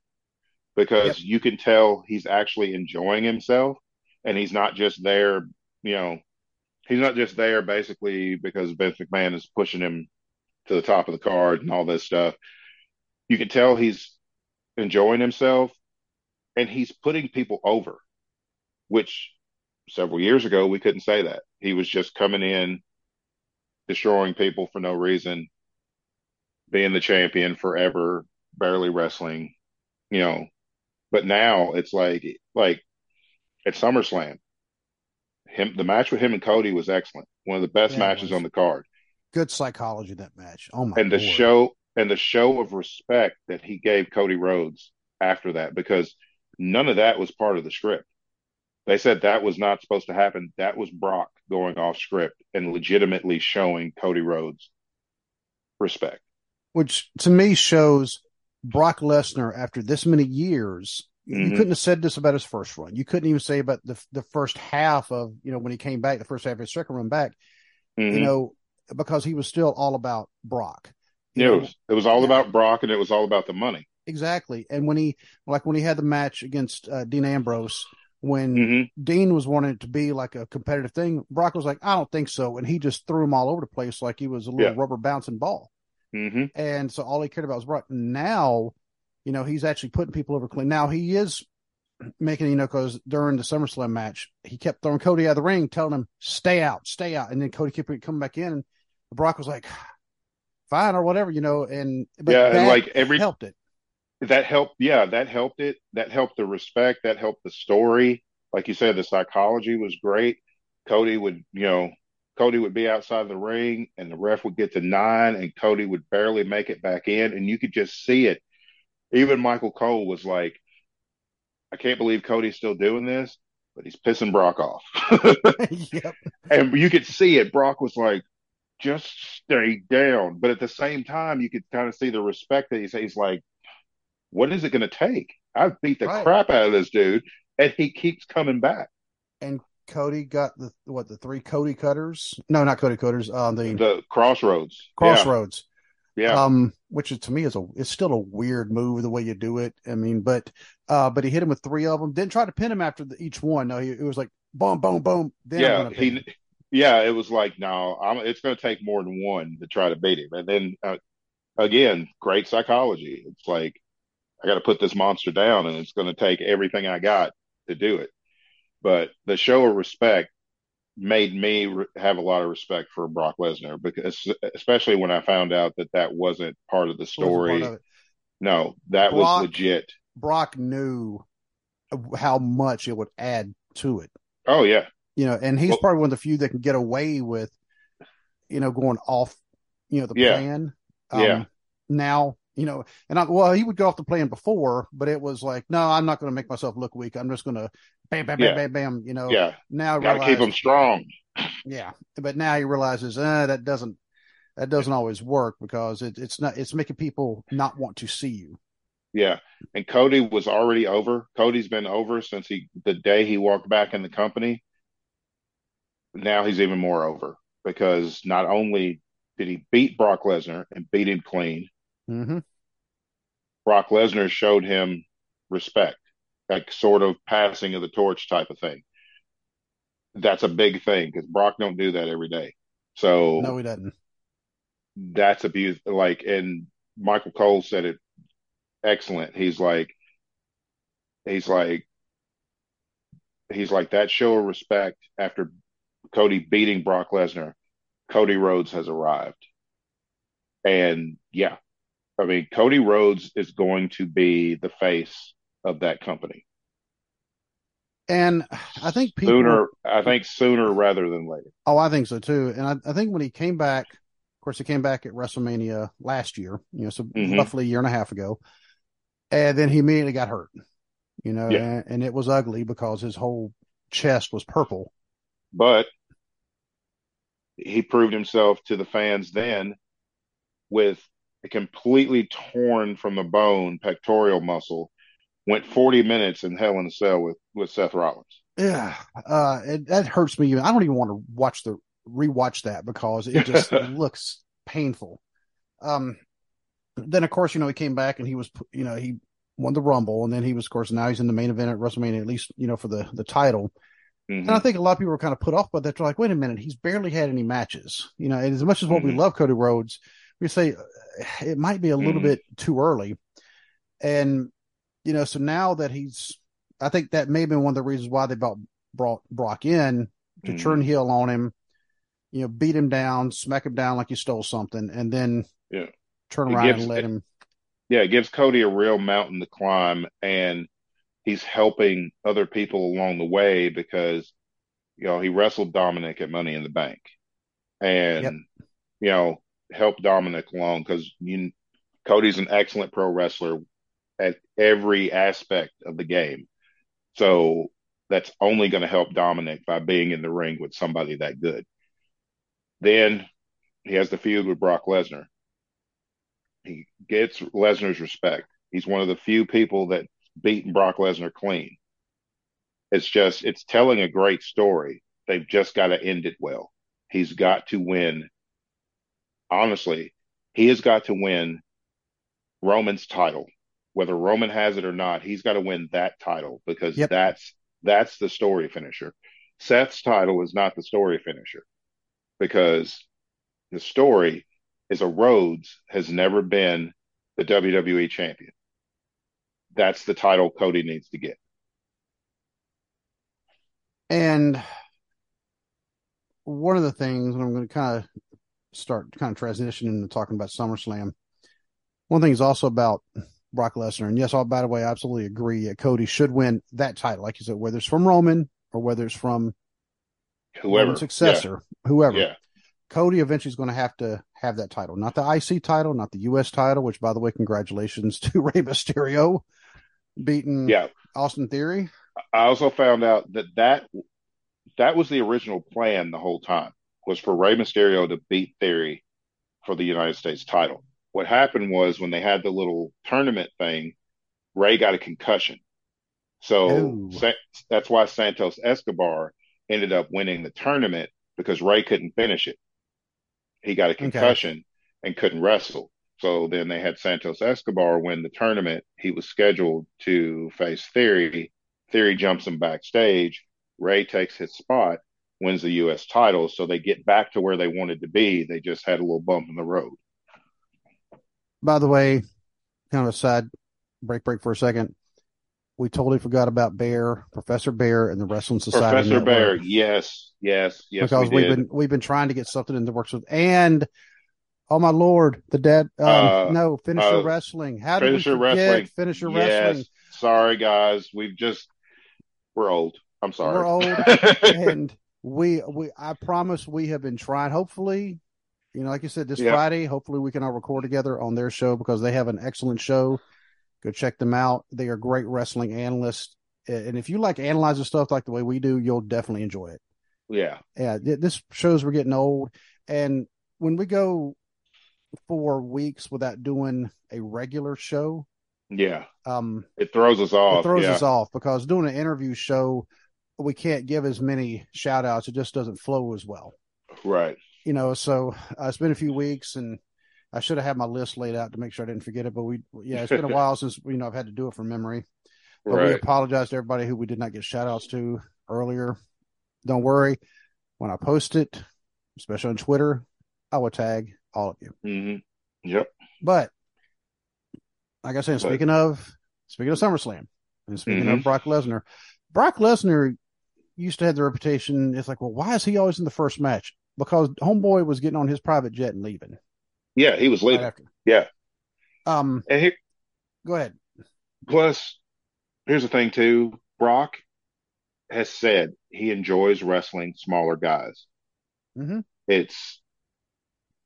because you can tell he's actually enjoying himself and he's not just there, you know, he's not just there basically because Vince McMahon is pushing him to the top of the card and all this stuff. You can tell he's enjoying himself and he's putting people over, which several years ago we couldn't say that. He was just coming in, destroying people for no reason, being the champion forever, barely wrestling, you know. But now it's like like at SummerSlam, him the match with him and Cody was excellent. One of the best Yeah, matches on the card. Good psychology that match. Oh my and the lord. show and the show of respect that he gave Cody Rhodes after that because none of that was part of the script. They said that was not supposed to happen. That was Brock going off script and legitimately showing Cody Rhodes respect. which to me shows Brock Lesnar after this many years. You Mhm. couldn't have said this about his first run. You couldn't even say about the the first half of you know when he came back, the first half of his second run back. You Mhm. know because he was still all about Brock. Yeah, it was, it was all about Brock and it was all about the money. exactly. And when he like when he had the match against uh, Dean Ambrose, when hmm Dean was wanting it to be like a competitive thing, Brock was like, "I don't think so," and he just threw him all over the place like he was a little Yeah. rubber bouncing ball. hmm and so all he cared about was Brock. Now, you know, he's actually putting people over clean. Now he is making, you know, because during the SummerSlam match, he kept throwing Cody out of the ring, telling him stay out, stay out, and then Cody kept coming back in, and Brock was like, fine or whatever, you know, and but Yeah, and like every helped it. that helped yeah that helped it that helped the respect that helped the story like you said the psychology was great cody would you know cody would be outside the ring and the ref would get to nine and cody would barely make it back in and you could just see it even michael cole was like i can't believe cody's still doing this but he's pissing brock off yep. and you could see it. Brock was like, just stay down. But at the same time, you could kind of see the respect that he's, he's like, what is it going to take? I've beat the Right. crap out of this dude, and he keeps coming back. And Cody got the what the three Cody cutters? No, not Cody cutters. Uh, the The crossroads. crossroads. Yeah. Yeah. Um, which is to me is a it's still a weird move the way you do it. I mean, but uh, but he hit him with three of them. Didn't try to pin him after the, each one. No, he, it was like boom, boom, boom. Then yeah. He, him. Yeah. It was like, no, I'm, it's going to take more than one to try to beat him. And then, uh, again, great psychology. It's like, I got to put this monster down, and it's going to take everything I got to do it. But the show of respect made me re- have a lot of respect for Brock Lesnar because, especially when I found out that that wasn't part of the story. of. No, that Brock- was legit. Brock knew how much it would add to it. Oh yeah, You know, and he's Well- probably one of the few that can get away with, you know, going off, you know, the Yeah. plan. Yeah. Now, you know, and I, well, he would go off the plan before, but it was like, no, I'm not going to make myself look weak. I'm just going to bam, bam, bam, Yeah. bam, bam. You know, yeah. now I Got to keep him strong. Yeah, but now he realizes uh, that doesn't that doesn't always work because it, it's not it's making people not want to see you. Yeah. And Cody was already over. Cody's been over since he the day he walked back in the company. Now he's even more over because not only did he beat Brock Lesnar and beat him clean, Mm-hmm. Brock Lesnar showed him respect, like sort of passing of the torch type of thing. That's a big thing because Brock don't do that every day. So No, he doesn't. that's abuse like and Michael Cole said it excellent. He's like he's like he's like that show of respect after Cody beating Brock Lesnar, Cody Rhodes has arrived. And yeah, I mean Cody Rhodes is going to be the face of that company. And I think people. sooner I think sooner rather than later. Oh, I think so too. And I, I think when he came back, of course, he came back at WrestleMania last year. You know, so Mhm. roughly a year and a half ago, and then he immediately got hurt. you know, Yeah. and, and it was ugly because his whole chest was purple. But he proved himself to the fans then with a completely torn from the bone pectoral muscle. Went 40 minutes in Hell in a Cell with, with Seth Rollins. Yeah, uh, it, that hurts me. I don't even want to watch the rewatch that because it just looks painful. Um, then of course, you know, he came back and he was, you know, he won the Rumble, and then he was, of course, now he's in the main event at WrestleMania, at least, you know, for the the title. Mhm. And I think a lot of people were kind of put off by that. They're like, wait a minute, he's barely had any matches. You know, and as much as what we Mhm. love Cody Rhodes, we say uh, it might be a little Mhm. bit too early. And, you know, so now that he's, I think that may have been one of the reasons why they brought, brought Brock in to Mhm. turn heel on him, you know, beat him down, smack him down like he stole something, and then Yeah. turn around gives- and let him. yeah, it gives Cody a real mountain to climb, and he's helping other people along the way because you know he wrestled Dominic at Money in the Bank, and Yep. you know helped Dominic along because you Cody's an excellent pro wrestler at every aspect of the game, so that's only going to help Dominic by being in the ring with somebody that good. Then he has the feud with Brock Lesnar he gets Lesnar's respect. He's one of the few people that beaten Brock Lesnar clean. It's just it's telling a great story. They've just got to end it well. He's got to win. Honestly, he has got to win Roman's title. Whether Roman has it or not, he's got to win that title because Yep. that's that's the story finisher. Seth's title is not the story finisher because the story is a Rhodes has never been the WWE champion. That's the title Cody needs to get. And one of the things, and I'm going to kind of start kind of transitioning to talking about SummerSlam. One thing is also about Brock Lesnar, and yes, all by the way, I absolutely agree. that Cody should win that title, like you said, whether it's from Roman or whether it's from Whoever successor, whoever. Yeah. Cody eventually is going to have to have that title, not the IC title, not the US title. Which, by the way, congratulations to Rey Mysterio beating Yeah. Austin Theory. I also found out that that that was the original plan the whole time was for Rey Mysterio to beat Theory for the United States title. What happened was when they had the little tournament thing, Rey got a concussion. So. Sa- that's why Santos Escobar ended up winning the tournament because Rey couldn't finish it. He got a concussion and couldn't wrestle. So then they had Santos Escobar win the tournament. He was scheduled to face Theory. Theory jumps him backstage. Rey takes his spot, wins the U.S. title. So they get back to where they wanted to be. They just had a little bump in the road. By the way, kind of a side break, break for a second. We totally forgot about Bear, Professor Bear, and the Wrestling Society. Professor Network. Bear, yes, yes, yes, because we have been we've been trying to get something in the works with and oh my lord, the dead um Uh, no finisher uh, wrestling. How did Finisher we forget wrestling. finisher yes. wrestling? Sorry, guys. We've just we're old. I'm sorry. We're old. and we we I promise we have been trying. Hopefully, you know, like you said, this Yeah. Friday, hopefully we can all record together on their show because they have an excellent show. Go check them out. They are great wrestling analysts. And if you like analyzing stuff like the way we do, you'll definitely enjoy it. yeah. yeah, this shows we're getting old. And when we go for weeks without doing a regular show, Yeah. um, It throws us off. it throws yeah. us off because doing an interview show, we can't give as many shout outs. It just doesn't flow as well, Right. you know. So uh, it's been a few weeks and I should have had my list laid out to make sure I didn't forget it. But we, yeah, it's been a while since, you know, I've had to do it from memory. But we apologize to everybody who we did not get shout outs to earlier. Don't worry. When I post it, especially on Twitter, I will tag all of you. hmm Yep. But like I said, But- speaking of speaking of SummerSlam and speaking of Mhm. Brock Lesnar, Brock Lesnar used to have the reputation. It's like, well, why is he always in the first match? Because Homeboy was getting on his private jet and leaving Yeah, he was right leaving. after. Yeah. Um, And he, go ahead. plus, here's the thing too. Brock has said he enjoys wrestling smaller guys. Mhm. It's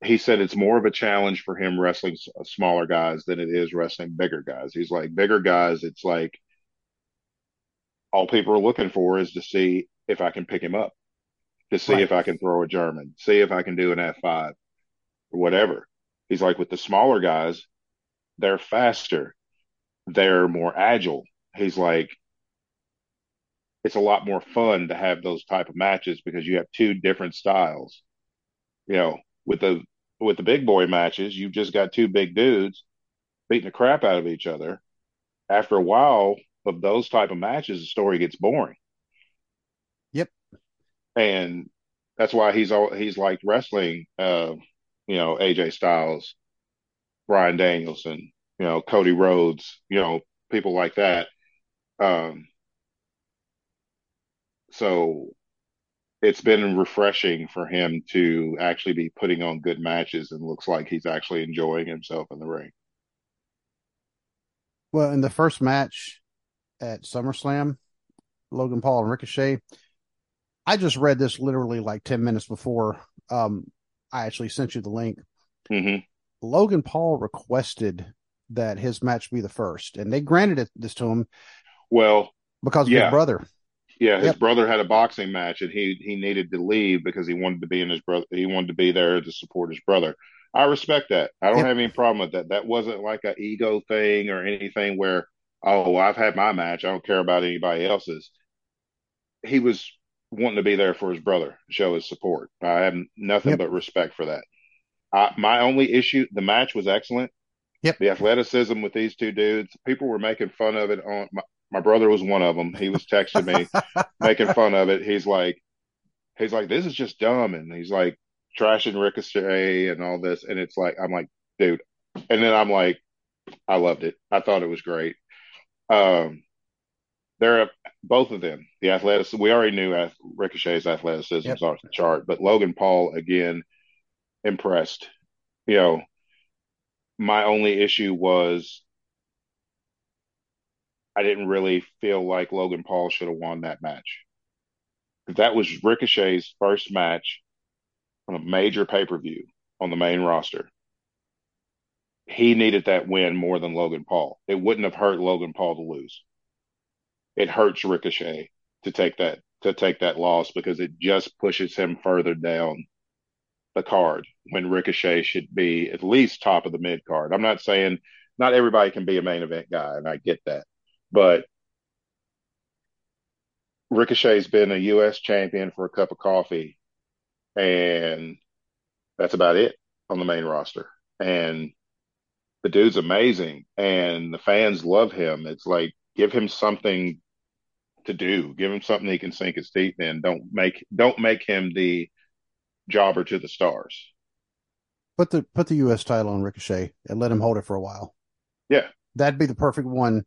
he said it's more of a challenge for him wrestling uh, smaller guys than it is wrestling bigger guys. He's like bigger guys. It's like all people are looking for is to see if I can pick him up, to see Right. if I can throw a German, see if I can do an F5 or whatever. He's like, with the smaller guys, they're faster, they're more agile. He's like, it's a lot more fun to have those type of matches because you have two different styles. You know, with the with the big boy matches, you've just got two big dudes beating the crap out of each other. After a while of those type of matches, the story gets boring. Yep. And that's why he's all he's like wrestling uh, you know, AJ Styles, Bryan Danielson, you know, Cody Rhodes, you know, people like that. Um so it's been refreshing for him to actually be putting on good matches and looks like he's actually enjoying himself in the ring. Well, in the first match at SummerSlam, Logan Paul and Ricochet, I just read this literally like 10 minutes before um, I actually sent you the link. hmm Logan Paul requested that his match be the first, and they granted it this to him Well, because of Yeah. his brother. Yeah, his Yep. brother had a boxing match and he he needed to leave because he wanted to be in his brother he wanted to be there to support his brother. I respect that. I don't Yep. have any problem with that. That wasn't like an ego thing or anything where oh, I've had my match. I don't care about anybody else's. He was wanting to be there for his brother, show his support. I have nothing Yep. but respect for that. I, my only issue, the match was excellent. Yep. The athleticism with these two dudes, people were making fun of it. On my, brother was one of them. He was texting me, making fun of it. He's like, he's like, this is just dumb, and he's like trashing Ricochet and all this, and it's like, I'm like, dude, and then I'm like, I loved it. I thought it was great. Um, they're both of them. The athleticism, we already knew Ricochet's athleticism Yep. is off the chart, but Logan Paul again impressed. You know, my only issue was I didn't really feel like Logan Paul should have won that match. That was Ricochet's first match on a major pay per view on the main roster. He needed that win more than Logan Paul. It wouldn't have hurt Logan Paul to lose. It hurts Ricochet to take that to take that loss because it just pushes him further down the card when Ricochet should be at least top of the mid card. I'm not saying not everybody can be a main event guy, and I get that. But Ricochet's been a U.S. champion for a cup of coffee, and that's about it on the main roster. And the dude's amazing, and the fans love him. It's like give him something to do, give him something he can sink his teeth in. Don't make don't make him the jobber to the stars. Put the put the U.S. title on Ricochet and let him hold it for a while. Yeah. That'd be the perfect one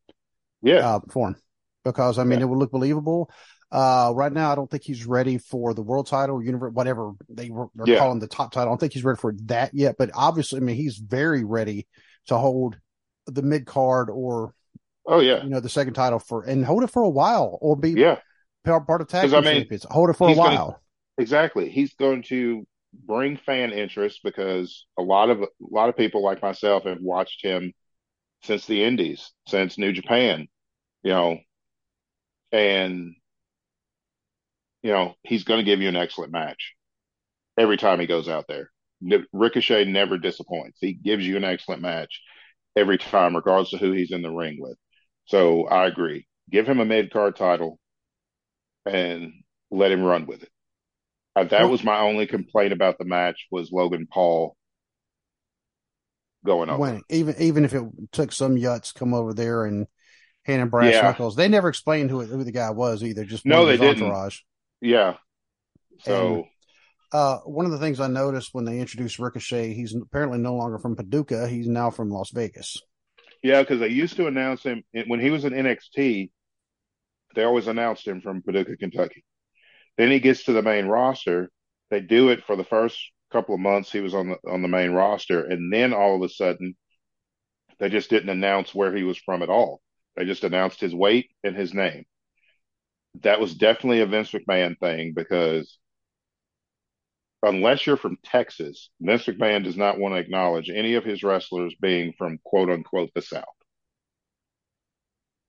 Yeah, uh, for him because I mean Yeah. it would look believable. Uh, right now, I don't think he's ready for the world title, universe, whatever they were they're Yeah. calling the top title. I don't think he's ready for that yet. But obviously, I mean, he's very ready to hold the mid card or oh yeah, you know the second title for and hold it for a while or be yeah. part, of tag I mean, champions. Hold it for a he's gonna- while. Exactly. He's going to bring fan interest because a lot of a lot of people like myself have watched him since the Indies, since New Japan, you know, and you know he's going to give you an excellent match every time he goes out there. Ricochet never disappoints. He gives you an excellent match every time, regardless of who he's in the ring with. So I agree. Give him a mid card title and let him run with it. Uh, that was my only complaint about the match was Logan Paul going over. When even even if it took some yuts come over there and handing brass Yeah. knuckles, they never explained who who the guy was either. Just No, they didn't. Entourage. Yeah. So Uh, one of the things I noticed when they introduced Ricochet, he's apparently no longer from Paducah. He's now from Las Vegas. yeah, because they used to announce him when he was in NXT. They always announced him from Paducah, Kentucky. Then he gets to the main roster. They do it for the first couple of months he was on the on the main roster, and then all of a sudden, they just didn't announce where he was from at all. They just announced his weight and his name. That was definitely a Vince McMahon thing because unless you're from Texas, Vince McMahon does not want to acknowledge any of his wrestlers being from quote unquote the South.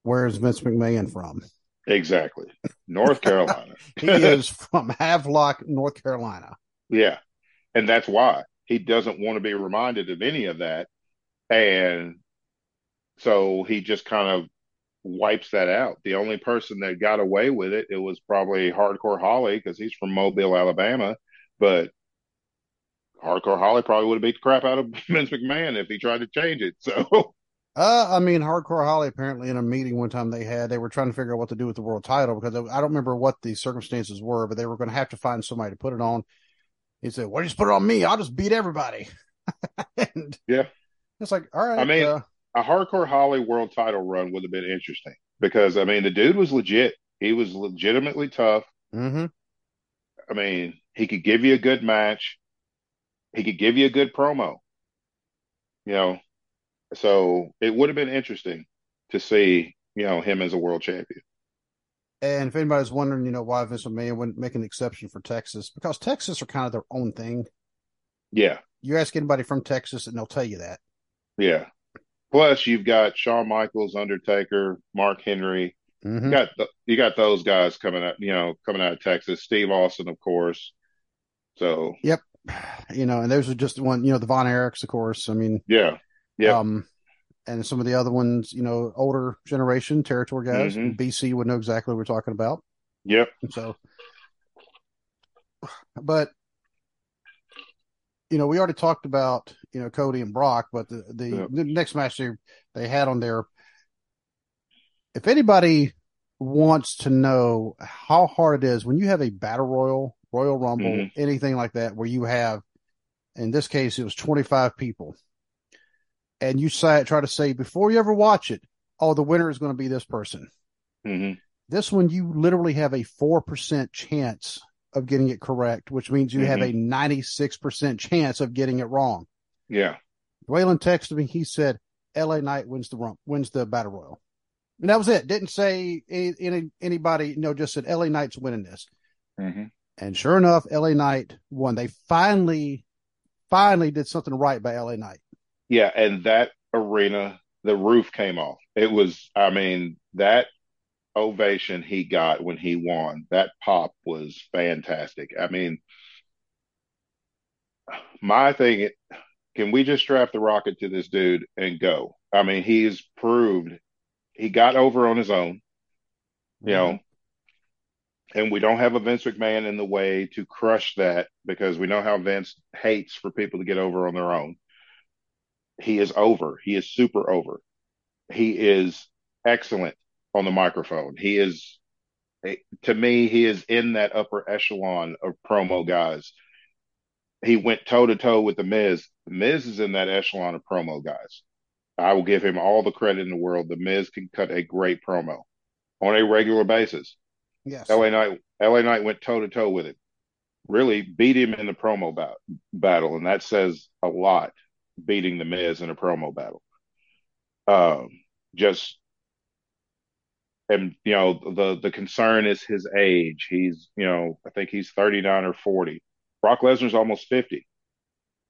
Where's Vince McMahon from? Exactly. North Carolina. he is from Havelock, North Carolina. Yeah. And that's why he doesn't want to be reminded of any of that. And so he just kind of wipes that out. The only person that got away with it, it was probably Hardcore Holly because he's from Mobile, Alabama. But Hardcore Holly probably would have beat the crap out of Vince McMahon if he tried to change it. So Uh, I mean, Hardcore Holly apparently in a meeting one time they had, they were trying to figure out what to do with the world title because I don't remember what the circumstances were, but they were going to have to find somebody to put it on. He said, "Well, just put it on me. I'll just beat everybody." and Yeah. it's like, all right. I mean, uh, a Hardcore Holly world title run would have been interesting because I mean the dude was legit. He was legitimately tough. mhm. I mean, he could give you a good match. He could give you a good promo. You know, so it would have been interesting to see, you know, him as a world champion. And if anybody's wondering, you know, why Vince McMahon wouldn't make an exception for Texas, because Texas are kind of their own thing. Yeah, You ask anybody from Texas, and they'll tell you that. yeah. Plus, you've got Shawn Michaels, Undertaker, Mark Henry. You Mhm. got the, you got those guys coming out, you know, coming out of Texas. Steve Austin, of course. So yep, You know, and those are just one. You know, the Von Erichs, of course. I mean, yeah, Yep. Um, and some of the other ones, you know, older generation territory guys, Mhm. BC would know exactly what we're talking about. yep, So, but you know, we already talked about you know Cody and Brock, but the the, Yep. the next match they they had on there. If anybody wants to know how hard it is when you have a battle royal, Royal Rumble, Mhm. anything like that, where you have, in this case, it was twenty five people, and you say try to say before you ever watch it, oh, the winner is going to be this person. hmm This one, you literally have a 4% chance of getting it correct, which means you have a 96% chance of getting it wrong. Yeah, Waylon texted me. He said, LA Knight wins the rump, wins the battle royal. And that was it. Didn't say any, any anybody, you know, just said LA Knight's winning this. hmm And sure enough, LA Knight won. They finally, finally did something right by LA Knight. yeah. And that arena, the roof came off. It was, I mean, that ovation he got when he won, that pop was fantastic. I mean, my thing, can we just strap the rocket to this dude and go? I mean, he's proved he got over on his own, you know, and we don't have a Vince McMahon in the way to crush that because we know how Vince hates for people to get over on their own. He is over. He is super over. He is excellent on the microphone. He is, eh, to me, he is in that upper echelon of promo guys. He went toe to toe with the Miz. The Miz is in that echelon of promo guys. I will give him all the credit in the world. The Miz can cut a great promo on a regular basis. Yes. LA Knight, LA Knight went toe to toe with him, really beat him in the promo bat- battle, and that says a lot. Beating the Miz in a promo battle, um, just and you know the the concern is his age. He's you know I think he's thirty nine or forty. Brock Lesnar's almost fifty.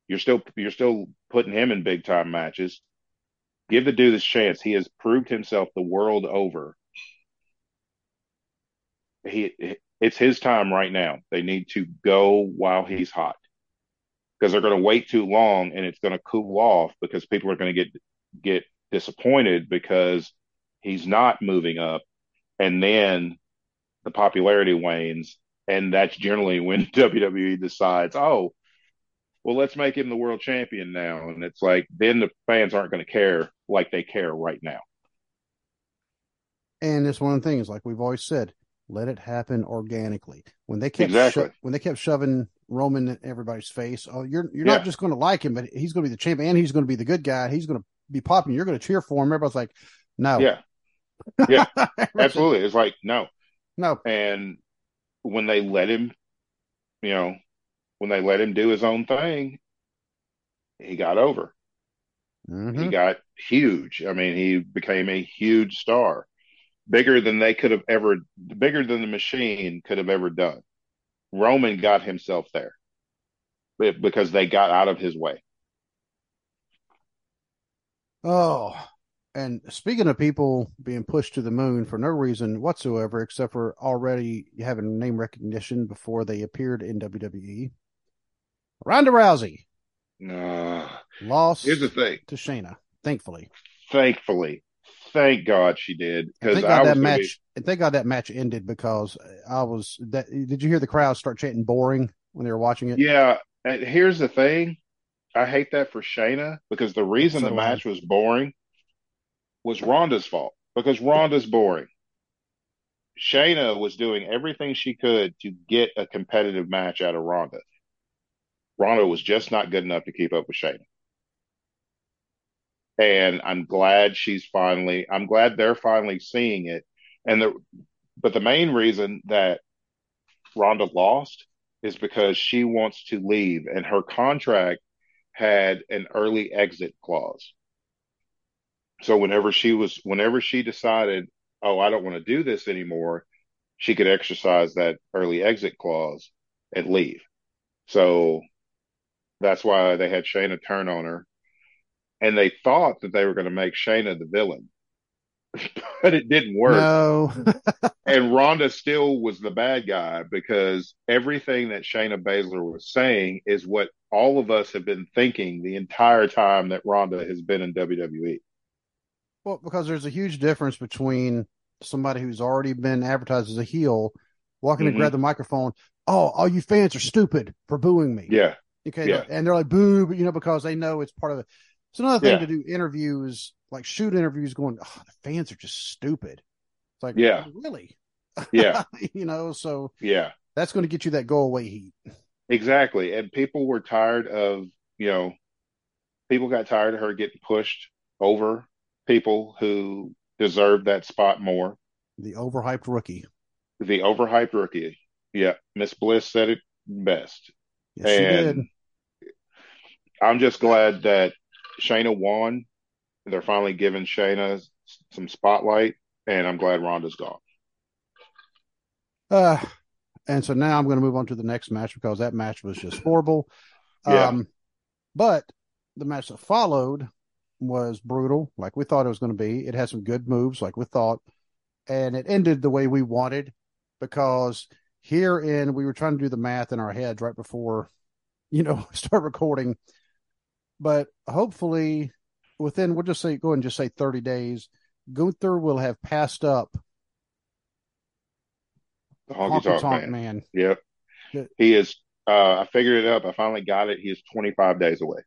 You're still you're still putting him in big time matches. Give the dude this chance. He has proved himself the world over. He it's his time right now. They need to go while he's hot because they're going to wait too long and it's going to cool off because people are going to get get disappointed because he's not moving up and then the popularity wanes and that's generally when WWE decides, "Oh, well let's make him the world champion now." And it's like then the fans aren't going to care like they care right now. And it's one of the things, like we've always said, let it happen organically. When they kept Exactly. sho- when they kept shoving Roman in everybody's face, oh, you're you're Yeah. not just going to like him, but he's going to be the champion, and he's going to be the good guy. He's going to be popping. You're going to cheer for him. Everybody's like, no, Yeah, Yeah. absolutely. It's like no. no, And when they let him, you know, when they let him do his own thing, he got over. Mhm. He got huge. I mean, he became a huge star, bigger than they could have ever, bigger than the machine could have ever done. Roman got himself there Be- because they got out of his way. Oh, And speaking of people being pushed to the moon for no reason whatsoever, except for already having name recognition before they appeared in WWE, Ronda Rousey Uh, lost here's the thing. to Shayna, thankfully. Thankfully, thank God she did because thank I that match. be- And thank God that match ended because I was. That did you hear the crowd start chanting "boring" when they were watching it? yeah. And here's the thing. I hate that for Shayna because the reason So the match was boring was Ronda's fault because Ronda's boring. Shayna was doing everything she could to get a competitive match out of Ronda. Ronda was just not good enough to keep up with Shayna. And I'm glad she's finally, I'm glad they're finally seeing it. And the, but the main reason that Ronda lost is because she wants to leave and her contract had an early exit clause. So whenever she was, whenever she decided, oh, I don't want to do this anymore, she could exercise that early exit clause and leave. So that's why they had Shayna turn on her. And they thought that they were going to make Shayna the villain, but it didn't work. No, And Ronda still was the bad guy because everything that Shayna Baszler was saying is what all of us have been thinking the entire time that Ronda has been in. WWE. Well, because there's a huge difference between somebody who's already been advertised as a heel walking Mhm. to grab the microphone. Oh, all you fans are stupid for booing me. Yeah, Okay. Yeah. And they're like, boo, but you know, because they know it's part of it. It's another thing Yeah. to do interviews, like shoot interviews going, oh, the fans are just stupid. It's like, Yeah. really? yeah, you know, so yeah, that's going to get you that go away heat. exactly. And people were tired of, you know, people got tired of her getting pushed over people who deserve that spot more. The overhyped rookie. The overhyped rookie. Yeah, Miss Bliss said it best. Yes, she did. and I'm just glad that Shayna won. They're finally giving Shayna some spotlight, and I'm glad Ronda's gone. Uh, and so now I'm going to move on to the next match because that match was just horrible. Yeah. Um, but the match that followed was brutal, like we thought it was going to be. It had some good moves, like we thought, and it ended the way we wanted because here in we were trying to do the math in our heads right before, you know, start recording. But hopefully, within we'll just say go and just say 30 days, Gunther will have passed up The honky tonk man. man. Yep. He is. Uh, I figured it up. I finally got it. He is 25 days away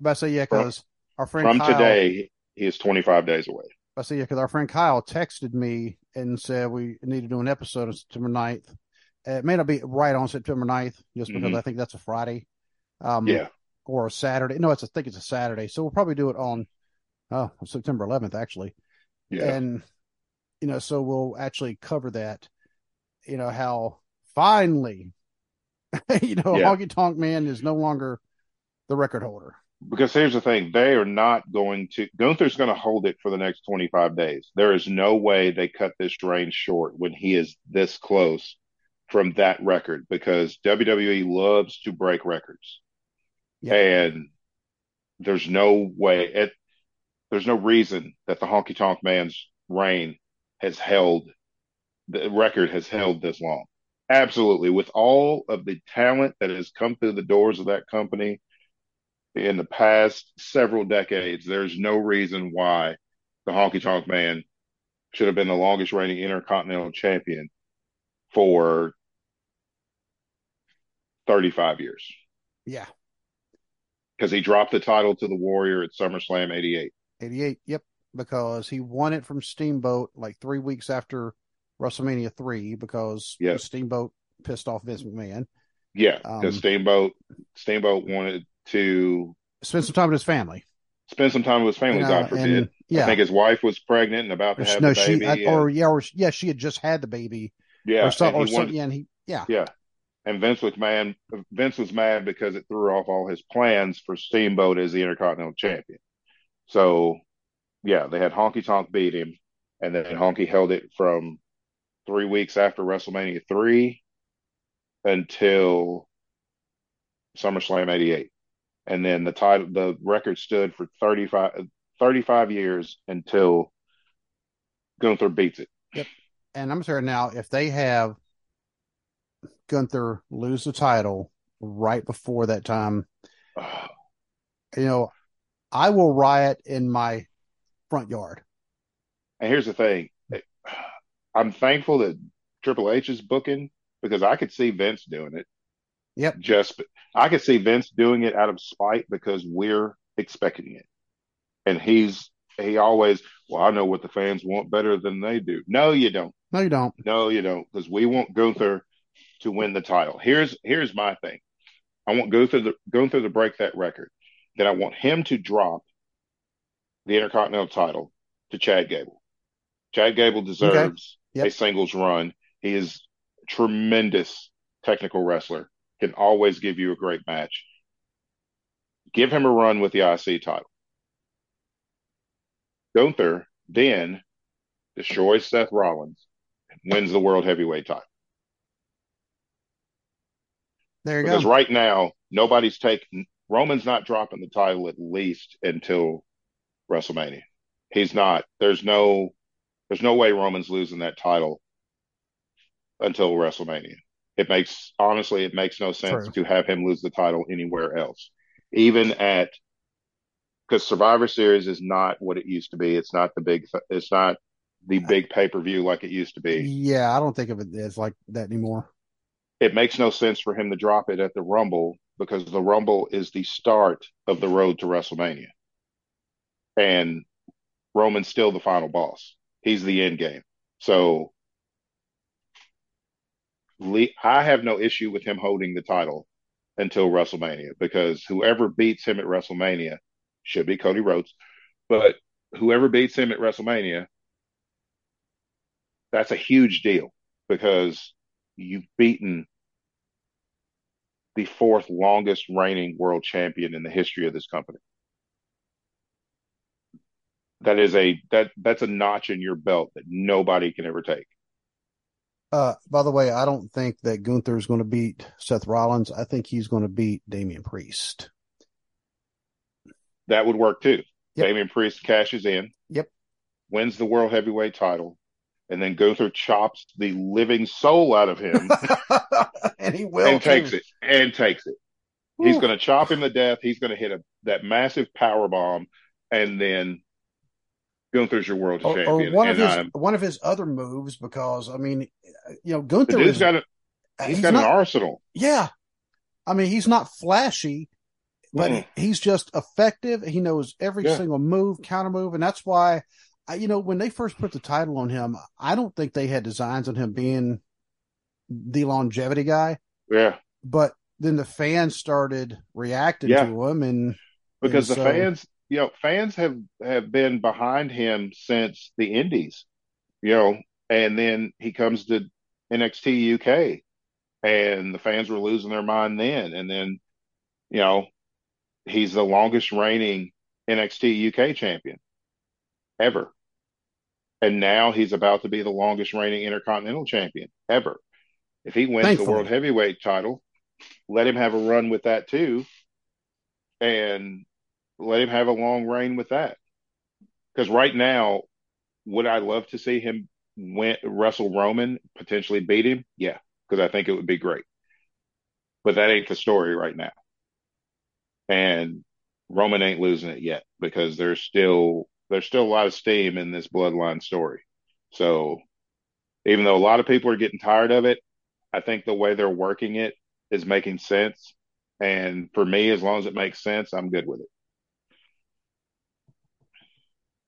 About I say yeah, because our friend from Kyle, today. He is 25 days away. I see, yeah, because our friend Kyle texted me and said we need to do an episode on September 9th. Uh, It may not be right on September 9th, just because Mhm. I think that's a Friday. Um, Yeah. or a Saturday. No, it's a, I think it's a Saturday. So we'll probably do it on oh September 11th actually. Yeah. And you know, so we'll actually cover that. You know how finally, you know, Yeah. Honky Tonk Man is no longer the record holder. Because here's the thing, they are not going to Gunther's going to hold it for the next 25 days. There is no way they cut this reign short when he is this close from that record because WWE loves to break records. Yeah. And there's no way it there's no reason that the honky tonk man's reign has held the record has held this long. Absolutely. With all of the talent that has come through the doors of that company in the past several decades, there's no reason why the honky tonk man should have been the longest reigning intercontinental champion for 35 years Yeah. because he dropped the title to the Warrior at SummerSlam 88. 88. Yep. Because he won it from Steamboat like three weeks after WrestleMania 3 because Yep. Steamboat pissed off Vince McMahon. Yeah, Um, because Steamboat Steamboat wanted to spend some time with his family. spend some time with his family. you know, God forbid. and, yeah. I think his wife was pregnant and about to have no, the she. I- and- or yeah, or yeah, she had just had the baby. yeah, or some, and or he some, yeah, and he, yeah. yeah. And Vince McMahon, Vince was mad because it threw off all his plans for Steamboat as the Intercontinental Champion. So, yeah, they had Honky Tonk beat him, and then Honky held it from three weeks after WrestleMania three until SummerSlam '88, and then the title, the record stood for 35, 35 years until Gunther beats it. Yep. And I'm sorry now, if they have Gunther lose the title right before that time, you know, I will riot in my front yard. And here's the thing I'm thankful that Triple H is booking because I could see Vince doing it. Yep. Just, I could see Vince doing it out of spite because we're expecting it. And he's, he always, well, I know what the fans want better than they do. No, you don't. No, you don't. No, you don't. Because we want Gunther to win the title. Here's, here's my thing. I want Gunther, the, Gunther to break that record. Then I want him to drop the Intercontinental title to Chad Gable. Chad Gable deserves okay. yep. a singles run. He is tremendous technical wrestler. Can always give you a great match. Give him a run with the IC title. Gunther then destroys Seth Rollins and wins the World Heavyweight title. There you because go. Because right now, nobody's taking Roman's not dropping the title at least until WrestleMania. He's not. There's no there's no way Roman's losing that title until WrestleMania. It makes honestly it makes no sense True. to have him lose the title anywhere else. Even at because Survivor Series is not what it used to be. It's not the big it's not the big pay-per-view like it used to be. Yeah, I don't think of it as like that anymore. It makes no sense for him to drop it at the Rumble because the Rumble is the start of the road to WrestleMania. And Roman's still the final boss. He's the end game. So I have no issue with him holding the title until WrestleMania because whoever beats him at WrestleMania should be Cody Rhodes, but whoever beats him at WrestleMania, that's a huge deal because you've beaten the fourth longest reigning world champion in the history of this company. That is a that that's a notch in your belt that nobody can ever take. Uh, by the way, I don't think that Gunther is going to beat Seth Rollins. I think he's going to beat Damian Priest. That would work too. Yep. Damian Priest cashes in. Yep. Wins the world heavyweight title and then Gunther chops the living soul out of him, and he will and takes it and takes it. Ooh. He's going to chop him to death. He's going to hit a that massive power bomb, and then Gunther's your world or, champion. Or one of his I'm, one of his other moves, because I mean, you know, Gunther has got a he's, he's got not, an arsenal. Yeah, I mean, he's not flashy, but mm. he's just effective. He knows every yeah. single move, counter move, and that's why I, you know, when they first put the title on him, I don't think they had designs on him being the longevity guy. Yeah. But then the fans started reacting yeah. to him and because and the so, fans, you know, fans have have been behind him since the Indies, you know, and then he comes to NXT UK and the fans were losing their mind then and then you know, he's the longest reigning NXT UK champion ever. And now he's about to be the longest reigning intercontinental champion ever. If he wins Thankfully. the world heavyweight title, let him have a run with that too. And let him have a long reign with that. Because right now, would I love to see him win, wrestle Roman, potentially beat him? Yeah, because I think it would be great. But that ain't the story right now. And Roman ain't losing it yet because there's still there's still a lot of steam in this bloodline story. So even though a lot of people are getting tired of it, I think the way they're working it is making sense. And for me, as long as it makes sense, I'm good with it.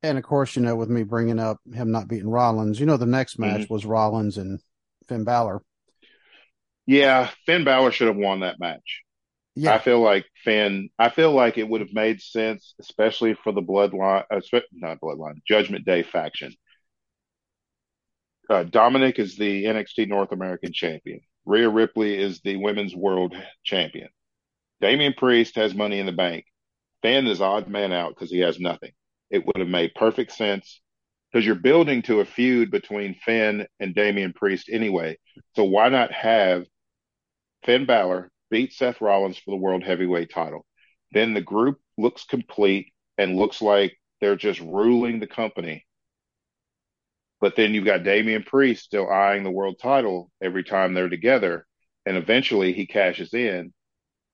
And of course, you know, with me bringing up him not beating Rollins, you know, the next match mm-hmm. was Rollins and Finn Balor. Yeah, Finn Balor should have won that match. Yeah. I feel like Finn, I feel like it would have made sense, especially for the bloodline, uh, not bloodline, Judgment Day faction. Uh, Dominic is the NXT North American champion. Rhea Ripley is the women's world champion. Damian Priest has money in the bank. Finn is odd man out because he has nothing. It would have made perfect sense because you're building to a feud between Finn and Damian Priest anyway. So why not have Finn Balor beat Seth Rollins for the world heavyweight title. Then the group looks complete and looks like they're just ruling the company. But then you've got Damian Priest still eyeing the world title every time they're together. And eventually he cashes in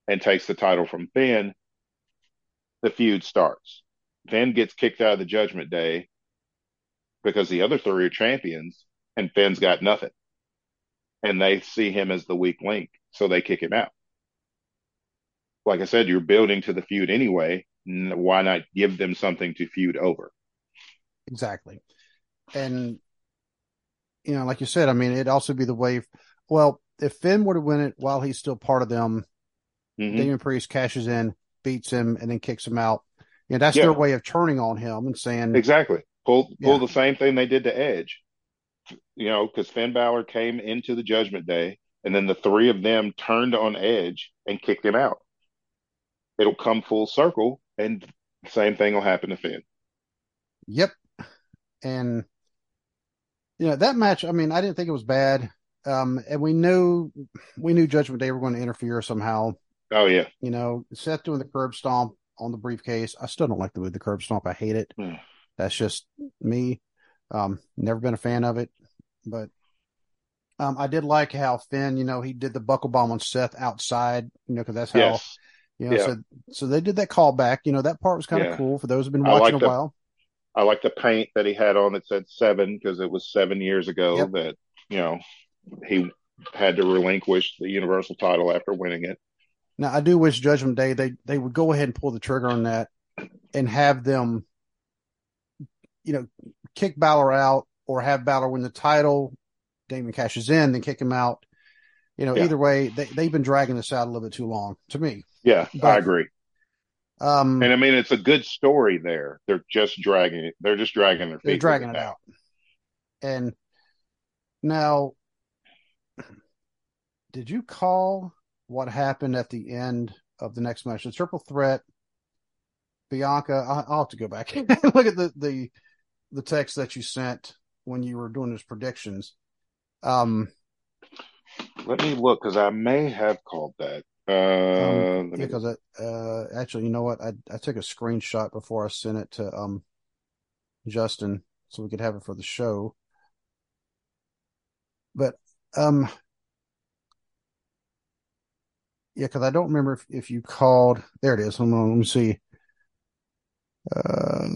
and takes the title from Finn. The feud starts. Finn gets kicked out of the Judgment Day because the other three are champions and Finn's got nothing. And they see him as the weak link, so they kick him out. Like I said, you're building to the feud anyway. Why not give them something to feud over? Exactly. And, you know, like you said, I mean, it'd also be the way, well, if Finn were to win it while he's still part of them, mm-hmm. Damian Priest cashes in, beats him, and then kicks him out. Know, that's yeah. their way of turning on him and saying exactly pull pull yeah. the same thing they did to Edge. You know, because Finn Balor came into the Judgment Day, and then the three of them turned on Edge and kicked him out. It'll come full circle, and the same thing will happen to Finn. Yep, and you know that match. I mean, I didn't think it was bad. Um, and we knew we knew Judgment Day were going to interfere somehow. Oh yeah, you know, Seth doing the curb stomp on the briefcase. I still don't like the the curb stomp. I hate it. Mm. That's just me. Um, never been a fan of it, but um, I did like how Finn, you know, he did the buckle bomb on Seth outside, you know, because that's how, yes. you know, yeah. so so they did that callback. You know, that part was kind of yeah. cool for those who've been watching a the, while. I like the paint that he had on that said seven because it was seven years ago yep. that you know he had to relinquish the Universal title after winning it. Now I do wish Judgment Day they they would go ahead and pull the trigger on that and have them, you know, kick Balor out or have Balor win the title. Damon cashes in, then kick him out. You know, yeah. either way, they they've been dragging this out a little bit too long to me. Yeah, but, I agree. Um, and I mean, it's a good story there. They're just dragging it. They're just dragging their feet. They're dragging it out. out. And now, did you call what happened at the end of the next match. The triple threat, Bianca. I'll have to go back and look at the, the the text that you sent when you were doing those predictions. Um, let me look because I may have called that. Uh, um, because me... uh, actually, you know what? I I took a screenshot before I sent it to um Justin so we could have it for the show. But um, yeah, because I don't remember if, if you called. There it is. Hold on, let me see. Uh,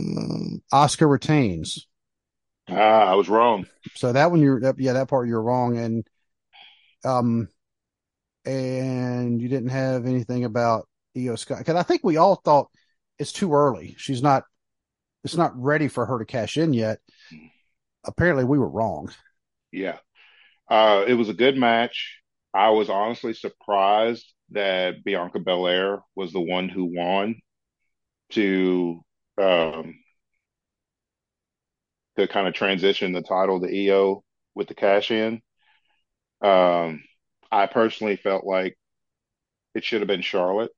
Asuka retains. Ah, I was wrong. So that one, you're yeah, that part you're wrong, and um, and you didn't have anything about Iyo Sky because I think we all thought it's too early. She's not. It's not ready for her to cash in yet. Apparently, we were wrong. Yeah, uh, it was a good match. I was honestly surprised that Bianca Belair was the one who won to um, to kind of transition the title to Iyo with the cash in. Um, I personally felt like it should have been Charlotte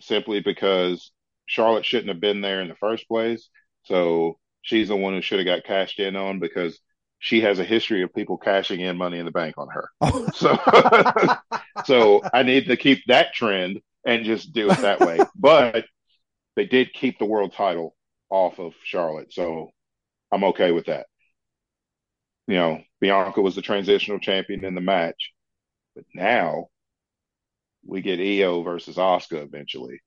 simply because Charlotte shouldn't have been there in the first place. So she's the one who should have got cashed in on because she has a history of people cashing in money in the bank on her. so, so I need to keep that trend and just do it that way. But they did keep the world title off of Charlotte, so I'm okay with that. You know, Bianca was the transitional champion in the match, but now we get Iyo versus Asuka eventually.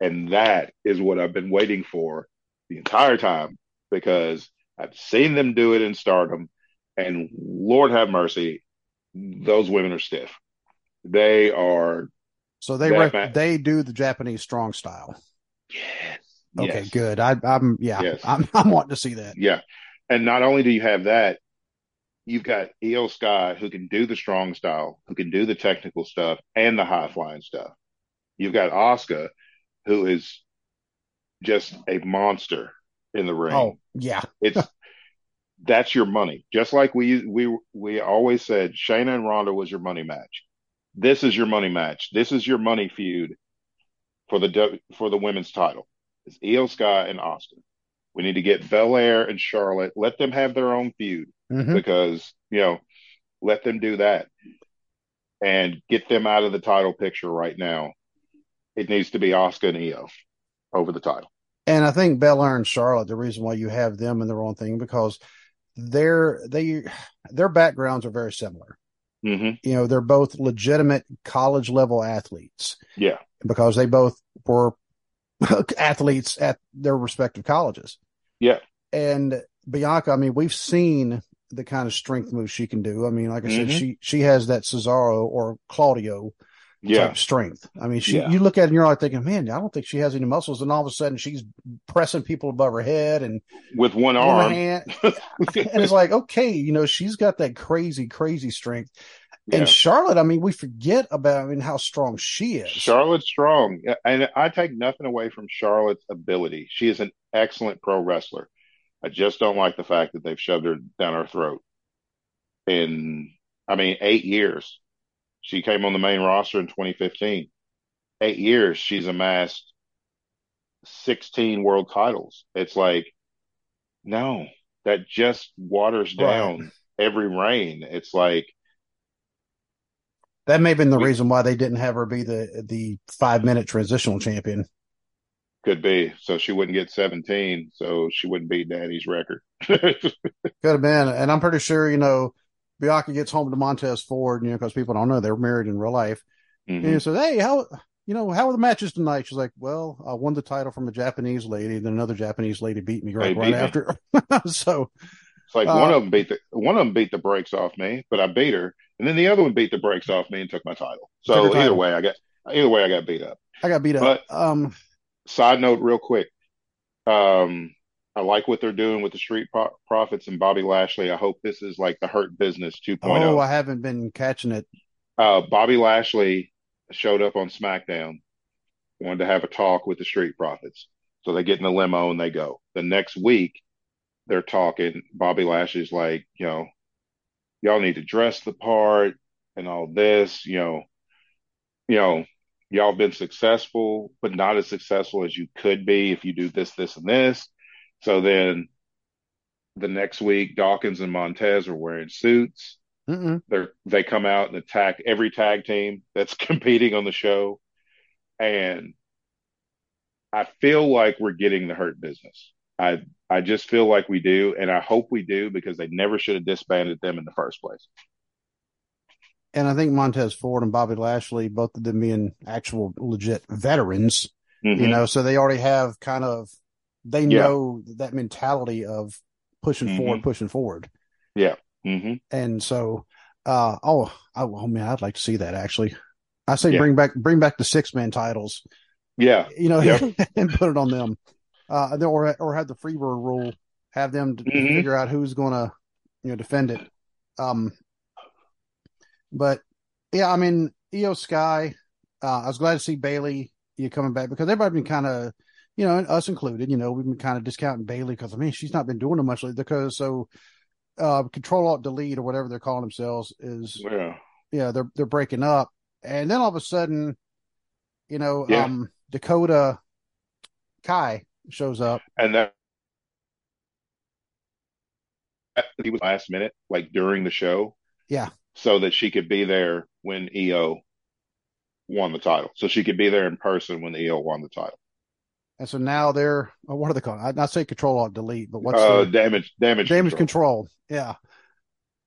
And that is what I've been waiting for the entire time because I've seen them do it in stardom, and Lord have mercy, those women are stiff. They are. So they rec- they do the Japanese strong style. Yes. Okay, yes. good. I, am yeah. Yes. I'm I'm wanting to see that. Yeah, and not only do you have that, you've got Iyo Sky who can do the strong style, who can do the technical stuff and the high flying stuff. You've got Asuka, who is just a monster in the ring. Oh, yeah. it's that's your money. Just like we we we always said Shayna and Ronda was your money match. This is your money match. This is your money feud for the for the women's title. It's Iyo Sky and Asuka. We need to get Belair and Charlotte. Let them have their own feud mm-hmm. because you know, let them do that and get them out of the title picture right now. It needs to be Asuka and Iyo over the title. And I think Belair and Charlotte, the reason why you have them in the wrong thing because their they their backgrounds are very similar. Hmm You know, they're both legitimate college level athletes Yeah. because they both were athletes at their respective colleges. Yeah. And Bianca, I mean, we've seen the kind of strength moves she can do. I mean, like I said, Mhm. she she has that Cesaro or Claudio Yeah. type strength. I mean, she Yeah. you look at it and you're like thinking, man, I don't think she has any muscles, and all of a sudden she's pressing people above her head and With one one arm. hand, and it's like, okay, you know, she's got that crazy, crazy strength. Yeah. And Charlotte, I mean, we forget about I mean how strong she is. Charlotte's strong. And I take nothing away from Charlotte's ability. She is an excellent pro wrestler. I just don't like the fact that they've shoved her down our throat. In, I mean, eight years. She came on the main roster in 2015. Eight years, she's amassed 16 world titles. It's like, no, that just waters Right. down every reign. It's like, That may have been the We- reason why they didn't have her be the the five minute transitional champion. could be. So she wouldn't get 17. So she wouldn't beat Daddy's record. Could have been, and I'm pretty sure you know Bianca gets home to Montez Ford, you know, because people don't know they're married in real life. Mhm. And he says, "Hey, how you know how are the matches tonight?" She's like, "Well, I won the title from a Japanese lady, then another Japanese lady beat me right, They right me. after." so It's like Uh, one of them beat the one of them beat the brakes off me, but I beat her, and then the other one beat the brakes off me and took my title. So her either way, I got either way I got beat up. I got beat up. But- um, Side note, real quick, um, I like what they're doing with the Street Pro- Profits and Bobby Lashley. I hope this is like the Hurt Business 2.0. oh, I haven't been catching it. uh, Bobby Lashley showed up on SmackDown, wanted to have a talk with the Street Profits. So they get in the limo and they go. The next week, they're talking. Bobby Lashley's like, you know, y'all need to dress the part and all this, you know, you know, y'all been successful, but not as successful as you could be if you do this, this, and this. So then the next week, Dawkins and Montez are wearing suits. They they come out and attack every tag team that's competing on the show. And i feel like we're getting the hurt business. I i just feel like we do and i hope we do because they never should have disbanded them in the first place. And I think Montez Ford and Bobby Lashley, both of them being actual legit veterans, you Mhm. know, so they already have kind of they Yeah. know that mentality of pushing Mhm. forward, pushing forward. Mhm. And so, uh, oh, I, oh man, I'd like to see that actually. I say Yeah. bring back, bring back the six man titles, yeah you know, Yep. and put it on them. Uh, or, or have the Freebird rule, have them Mhm. figure out who's going to, you know, defend it. Um, but yeah, I mean, Iyo Sky, uh, I was glad to see Bayley you coming back because everybody been kind of, you know, and us included, you know, we've been kind of discounting Bayley because I mean she's not been doing it much lately because so uh control alt delete or whatever they're calling themselves is yeah yeah, they're they're breaking up. And then all of a sudden, you know, Yeah. um Dakota Kai shows up. and that he was last minute like during the show Yeah. so that she could be there when Iyo won the title so she could be there in person when Iyo won the title And so now they're oh, what are they called? I not say control alt delete, but what's uh the damage damage damage control. control. Yeah.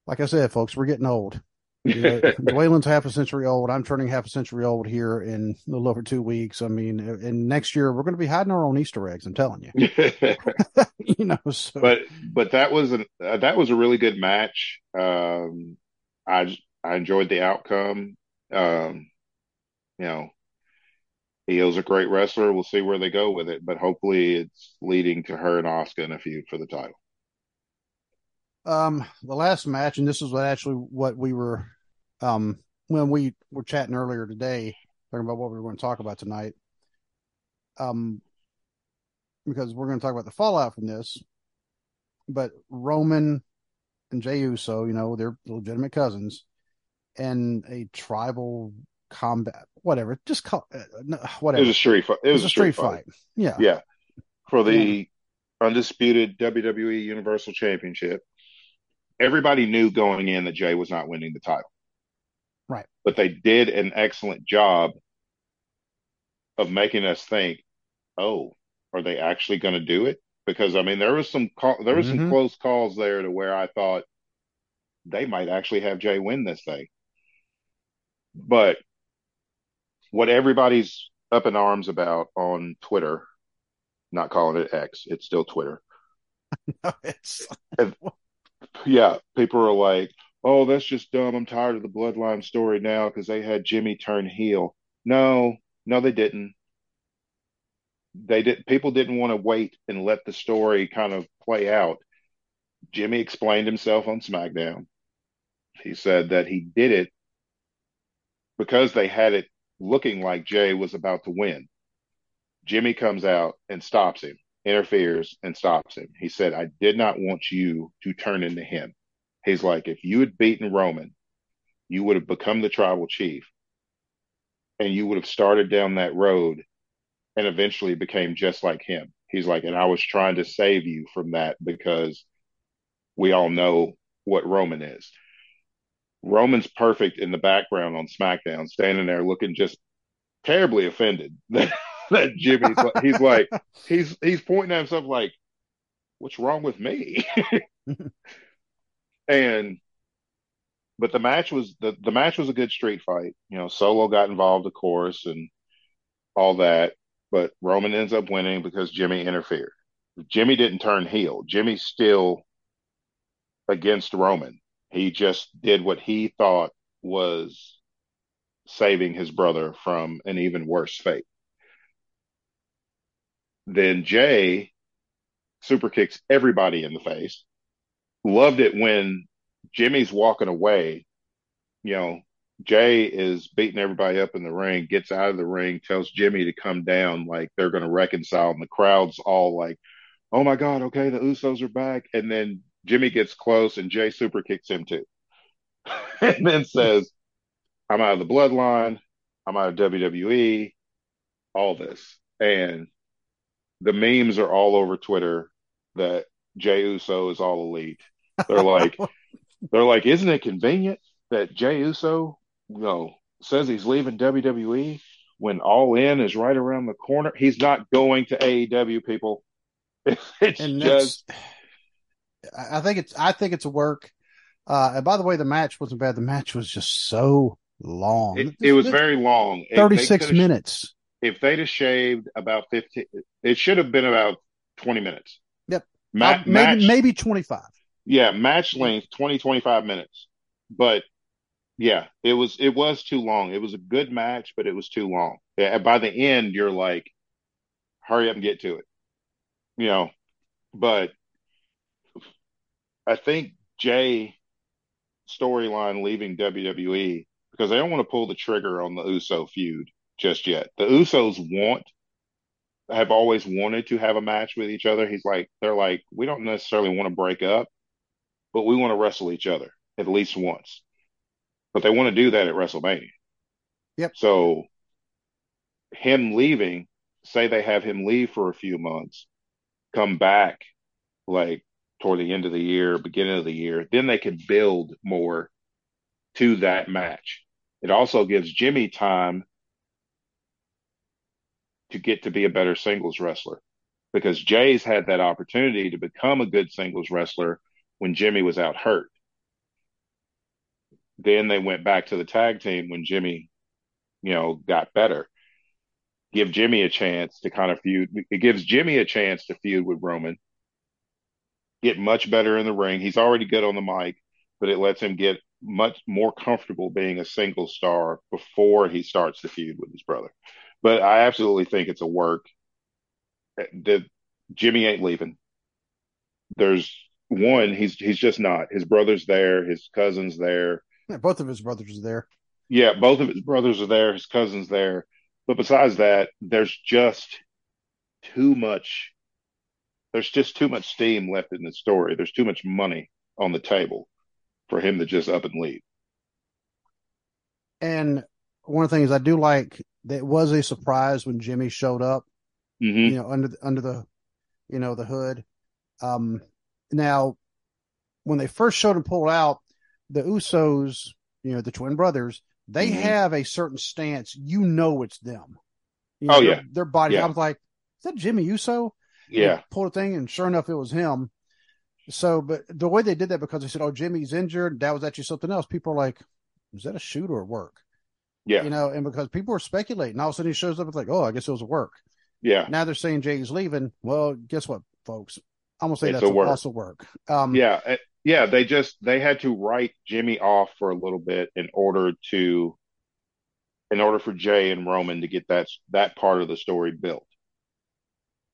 Like I said, folks, we're getting old. You know, Dwaylen's half a century old. I'm turning half a century old here in a little over two weeks. I mean, and next year we're going to be hiding our own Easter eggs. I'm telling you. you know, so but but that was an uh, that was a really good match. Um, I I enjoyed the outcome. Um, you know, Iyo's a great wrestler. We'll see where they go with it, but hopefully it's leading to her and Asuka in a feud for the title. Um, the last match, and this is what actually what we were, um, when we were chatting earlier today, talking about what we were going to talk about tonight. Um, because we're going to talk about the fallout from this, but Roman and Jey Uso, you know, they're legitimate cousins, and a tribal combat, whatever, just call uh, no, It was a street fight. It was, a street fight. Yeah. Yeah, for the undisputed WWE Universal Championship. Everybody knew going in that Jey was not winning the title. Right. But they did an excellent job of making us think, oh, are they actually going to do it? Because I mean, there was some call, there was some Mhm. close calls there to where I thought they might actually have Jey win this thing. But what everybody's up in arms about on Twitter, not calling it X, it's still Twitter. it's Yeah, people are like, "Oh, that's just dumb. I'm tired of the bloodline story now because they had Jimmy turn heel." No, no, they didn't. They did. People didn't want to wait and let the story kind of play out. Jimmy explained himself on SmackDown. He said that he did it because they had it looking like Jey was about to win. Jimmy comes out and stops him, interferes and stops him. He said, I did not want you to turn into him. He's like, if you had beaten Roman, you would have become the tribal chief and you would have started down that road and eventually became just like him. He's like, and I was trying to save you from that because we all know what Roman is. Roman's perfect in the background on SmackDown, standing there looking just terribly offended that, that Jimmy's like, he's like, he's, he's pointing at himself like, what's wrong with me? and, but the match was, the, the match was a good street fight. You know, Solo got involved, of course, and all that, but Roman ends up winning because Jimmy interfered. Jimmy didn't turn heel. Jimmy's still against Roman. He just did what he thought was saving his brother from an even worse fate. Then Jey super kicks everybody in the face. Loved it when Jimmy's walking away. You know, Jey is beating everybody up in the ring, gets out of the ring, tells Jimmy to come down, like they're going to reconcile. And the crowd's all like, oh my God, okay, the Usos are back. And then Jimmy gets close and Jey super kicks him too. and then says, I'm out of the bloodline. I'm out of WWE, all this. And the memes are all over Twitter that Jey Uso is all elite. They're like, they're like, isn't it convenient that Jey Uso, you know, says he's leaving WWE when All In is right around the corner? He's not going to AEW, people. It's and just I think it's, I think it's a work. Uh, and by the way, the match wasn't bad. The match was just so long. it, it was very long. 36 minutes. If they'd have shaved about 15, it should have been about 20 minutes. Yep. Ma- Uh, maybe, match, maybe 25. yeah, match length 20, 25 minutes. But yeah, it was it was too long. It was a good match, but it was too long. Yeah, by the end, you're like, hurry up and get to it. You know, but I think Jey storyline leaving WWE because they don't want to pull the trigger on the Uso feud just yet. The Usos want have always wanted to have a match with each other. He's like they're like we don't necessarily want to break up, but we want to wrestle each other at least once. But they want to do that at WrestleMania. Yep. So him leaving, say they have him leave for a few months, come back like toward the end of the year, beginning of the year, then they can build more to that match. It also gives Jimmy time to get to be a better singles wrestler because Jey's had that opportunity to become a good singles wrestler when Jimmy was out hurt. Then they went back to the tag team when Jimmy, you know, got better. Give Jimmy a chance to kind of feud. It gives Jimmy a chance to feud with Roman, get much better in the ring. He's already good on the mic, but it lets him get much more comfortable being a single star before he starts the feud with his brother. But I absolutely think it's a work. The Jimmy ain't leaving. There's one, he's he's just not. His brother's there, his cousin's there. Yeah, both of his brothers are there. Yeah, both of his brothers are there, his cousin's there. But besides that, there's just too much there's just too much steam left in the story. There's too much money on the table for him to just up and leave. And one of the things I do like that was a surprise when Jimmy showed up, hmm you know, under the, under the, you know, the hood. Um, now when they first showed him pulled out, the Usos, you know, the twin brothers, they Mhm. have a certain stance. You know, it's them. You Oh, their- yeah. Their body. Yeah. I was like, is that Jimmy Uso? Yeah. Pulled a thing, and sure enough, it was him. So, but the way they did that because they said, "Oh, Jimmy's injured," that was actually something else. People are like, "Was that a shoot or a work?" Yeah. You know, and because people were speculating, all of a sudden he shows up, it's like, "Oh, I guess it was a work." Yeah. Now they're saying Jey's leaving. Well, guess what, folks? I'm gonna say It's that's a work. also work. Um, Yeah. eh, Yeah. They just, they had to write Jimmy off for a little bit in order to, in order for Jey and Roman to get that, that part of the story built.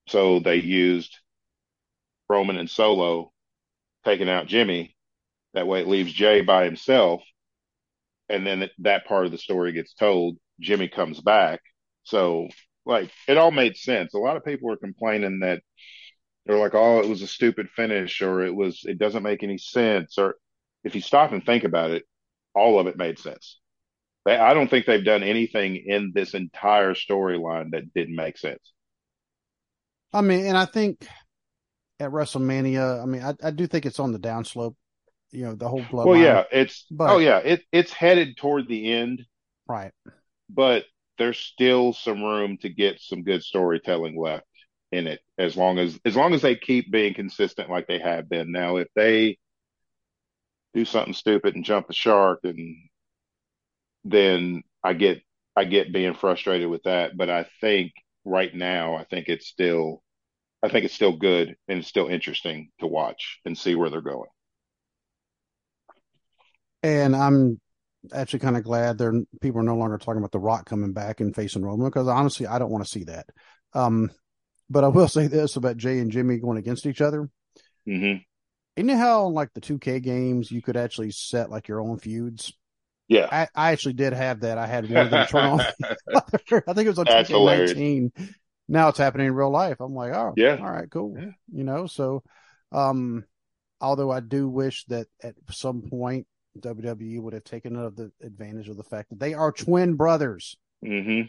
So they used Roman and Solo taking out Jimmy. That way it leaves Jey by himself. And then that part of the story gets told. Jimmy comes back. So, like, it all made sense. A lot of people were complaining that they're like, oh, it was a stupid finish or it was, it doesn't make any sense. Or if you stop and think about it, all of it made sense. They, I don't think they've done anything in this entire storyline that didn't make sense. I mean, and I think at WrestleMania, I mean, I, I do think it's on the downslope. You know, the whole bloodline. Well, yeah, it's, But- oh, yeah, it, it's headed toward the end, right. but there's still some room to get some good storytelling left in it as long as as long as they keep being consistent like they have been now if they do something stupid and jump the shark and then i get i get being frustrated with that but i think right now i think it's still i think it's still good and it's still interesting to watch and see where they're going And I'm actually kind of glad they're people are no longer talking about The Rock coming back and facing Roman because honestly, I don't want to see that. Um, but I will say this about Jey and Jimmy going against each other. hmm You know how like the 2K games you could actually set like your own feuds. yeah I, I actually did have that. I had one of them turn on. I think it was on That's 2K19. Now it's happening in real life. I'm like, oh, Yeah. all right, cool. Yeah. You know, so, um, although I do wish that at some point WWE would have taken of the advantage of the fact that they are twin brothers. Mm-hmm.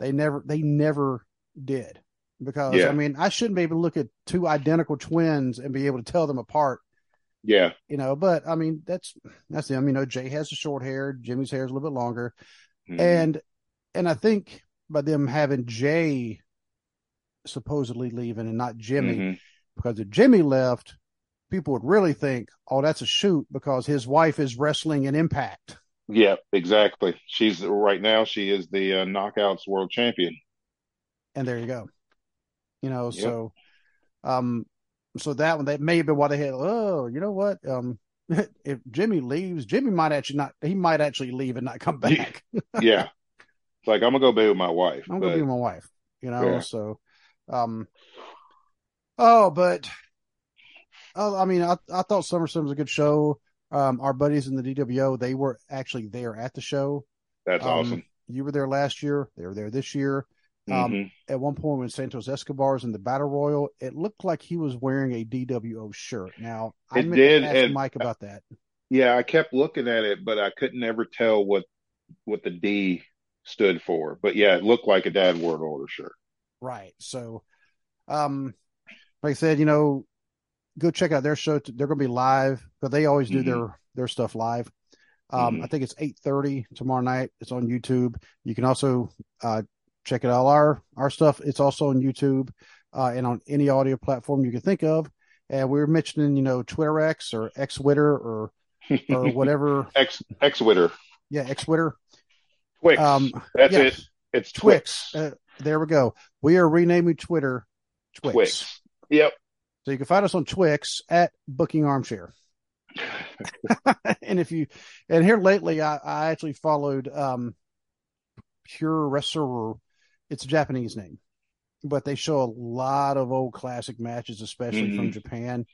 They never, they never did because Yeah. I mean, I shouldn't be able to look at two identical twins and be able to tell them apart yeah you know. But I mean, that's that's them. You know, Jey has the short hair, Jimmy's hair is a little bit longer, Mhm. and and I think by them having Jey supposedly leaving and not Jimmy, Mhm. because if Jimmy left, people would really think, oh, that's a shoot because his wife is wrestling in Impact. Yeah, exactly. She's right now. She is the uh, Knockouts World Champion. And there you go. You know, Yep. so um so that one that may have been why they had oh, you know what? Um if Jimmy leaves, Jimmy might actually not he might actually leave and not come back. Yeah, it's like I'm gonna go be with my wife. I'm gonna be with my wife, you know. Yeah. So, um, oh, but oh, I mean, I I thought SummerSlam was a good show. Um, our buddies in the DWO, they were actually there at the show. That's Um, awesome. You were there last year. They were there this year. Um, Mhm. At one point, when Santos Escobar was in the Battle Royal, it looked like he was wearing a DWO shirt. Now, I It did, ask Mike about that. Yeah, I kept looking at it, but I couldn't ever tell what what the D stood for. But yeah, it looked like a Dad World Order shirt. Right. So, um, like I said, you know, go check out their show. They're going to be live, but they always do Mhm. their their stuff live. Um, Mhm. I think it's eight thirty tomorrow night. It's on YouTube. You can also uh check it out. Our our stuff. It's also on YouTube uh, and on any audio platform you can think of. And we were mentioning, you know, Twitter X or X Twitter or or whatever. X X Witter yeah, X Twitter. Twix. Um, That's it. It's Twix. Twix. Uh, there we go. We are renaming Twitter Twix. Twix. Yep. So you can find us on Twix at Booking Armchair. and if you and here lately I, I actually followed um Puroresu it's a Japanese name. But they show a lot of old classic matches, especially from Mhm. Japan.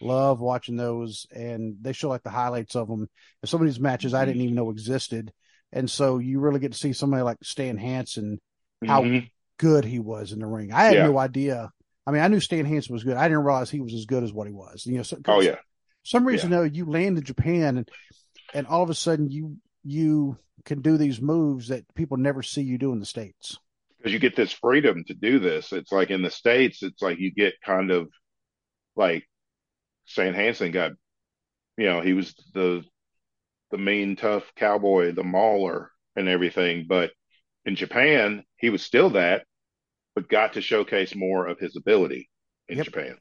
Love watching those and they show like the highlights of them. And some of these matches I didn't even know existed. And so you really get to see somebody like Stan Hansen how Mhm. good he was in the ring. I had Yeah. no idea. I mean, I knew Stan Hansen was good. I didn't realize he was as good as what he was. You know, so, Oh yeah. some reason though, you land in Japan and and all of a sudden you you can do these moves that people never see you do in the states. because you get this freedom to do this. It's like in the States, it's like you get kind of like Stan Hansen got, you know, he was the the mean, tough cowboy, the mauler and everything. But in Japan, he was still that, but got to showcase more of his ability in Yep. Japan.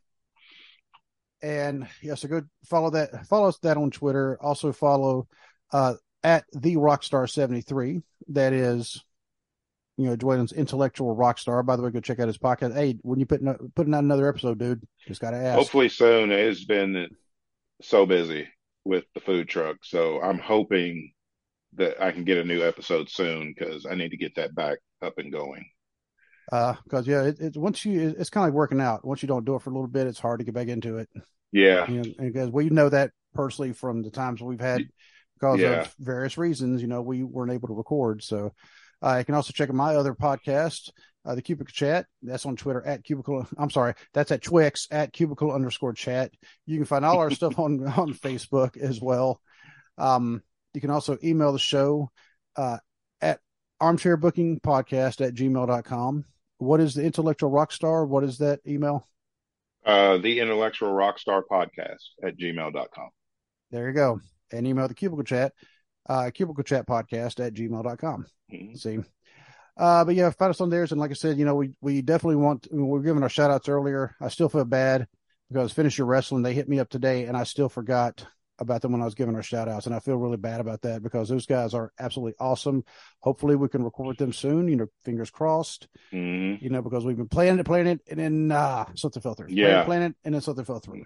And yeah, so go follow that. Follow us that on Twitter. Also follow uh, at the Rockstar seventy three. That is, you know, Dwayne's intellectual rock star. By the way, go check out his podcast. Hey, when you put putting out another episode, dude, just gotta ask. Hopefully soon. It has been so busy with the food truck, so I'm hoping that I can get a new episode soon because I need to get that back up and going. Uh, because yeah, it, it once you it's kind of like working out. Once you don't do it for a little bit, it's hard to get back into it. Yeah, You know, because we know that personally from the times we've had because Yeah. of various reasons. You know, we weren't able to record. So uh, you can also check out my other podcast, uh, the Cubicle Chat. That's on Twitter at Cubicle. I'm sorry, that's at Twix at Cubicle underscore Chat. You can find all our stuff on on Facebook as well. Um, you can also email the show uh, at armchair booking podcast at gmail.com. What is the intellectual rock star? What is that email? uh, the intellectual rock star podcast at gmail.com. There you go. And email the cubicle chat, uh, cubicle chat podcast at gmail.com. Mhm. See. Uh, but yeah, find us on theirs. And like I said, you know, we, we definitely want, we were giving our shout outs earlier. I still feel bad because Finish Your Wrestling, they hit me up today and I still forgot about them when I was giving our shout outs. And I feel really bad about that because those guys are absolutely awesome. Hopefully we can record them soon, you know, fingers crossed, Mhm. you know, because we've been planning it, planning it, and then, uh, something fell through. Yeah. Planning it, and then something fell through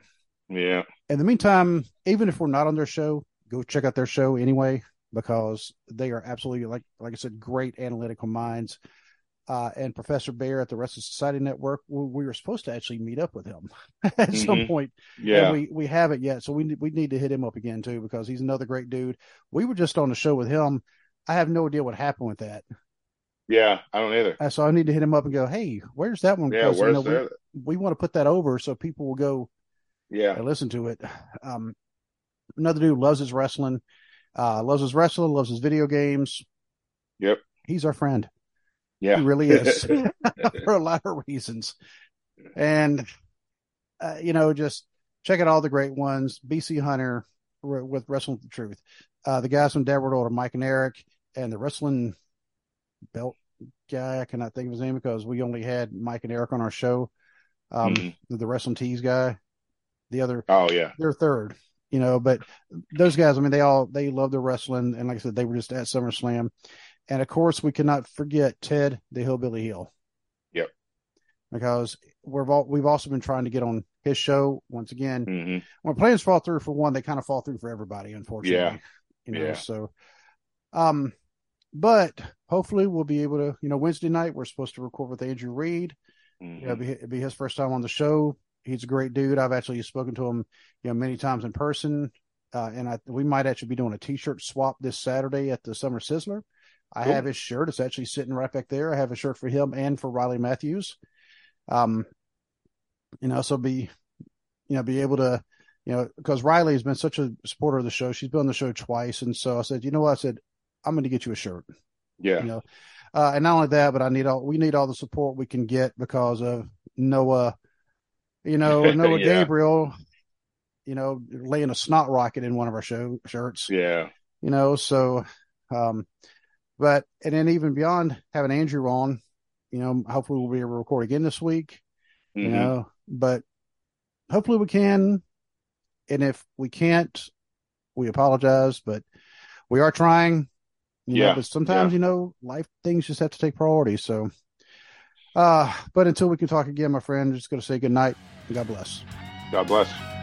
Yeah, in the meantime, even if we're not on their show, go check out their show anyway because they are absolutely like like I said, great analytical minds. Uh, and Professor Bear at the Wrestling Society Network, we, we were supposed to actually meet up with him at some Mhm. point, yeah, and we we haven't yet. So we we need to hit him up again too because he's another great dude. We were just on the show with him. I have no idea what happened with that, yeah. I don't either. Uh, so I need to hit him up and go, hey, where's that one? Yeah, Because, you where's know, we- that? we want to put that over so people will go Yeah, I listen to it. Um, another dude loves his wrestling, uh, loves his wrestling, loves his video games. Yep. He's our friend. Yeah. He really is for a lot of reasons. And, uh, you know, just check out all the great ones. BC Hunter r- with Wrestling the Truth. Uh, the guys from Dad World Order, Mike and Eric, and the wrestling belt guy. I cannot think of his name because we only had Mike and Eric on our show. Um, Mhm. the, the wrestling tees guy. The other Oh yeah, they're third, you know, but those guys, I mean, they all, they love their wrestling. And like I said, they were just at SummerSlam. And of course, we cannot forget Ted, the Hillbilly Heel. Yep. Because we've all, we've also been trying to get on his show once again. hmm When plans fall through for one, they kind of fall through for everybody, unfortunately. Yeah. You know, Yeah. so, um, but hopefully we'll be able to, you know, Wednesday night, we're supposed to record with Andrew Reed. hmm it'd be, be his first time on the show. He's a great dude. I've actually spoken to him, you know, many times in person. Uh, and I, we might actually be doing a t-shirt swap this Saturday at the Summer Sizzler. I Cool. have his shirt. It's actually sitting right back there. I have a shirt for him and for Riley Matthews. Um, you know, so be, you know, be able to, you know, because Riley has been such a supporter of the show. She's been on the show twice. And so I said, you know what? I said, I'm going to get you a shirt Yeah, you know uh and not only that but i need all we need all the support we can get because of noah you know noah Yeah. gabriel you know laying a snot rocket in one of our show shirts yeah, you know so um but and then even beyond having andrew on you know hopefully we'll be able to record again this week you Mhm. know but hopefully we can and if we can't we apologize but we are trying you know Yeah, but sometimes yeah. you know life things just have to take priority so uh but until we can talk again my friend just gonna say good night and god bless God bless.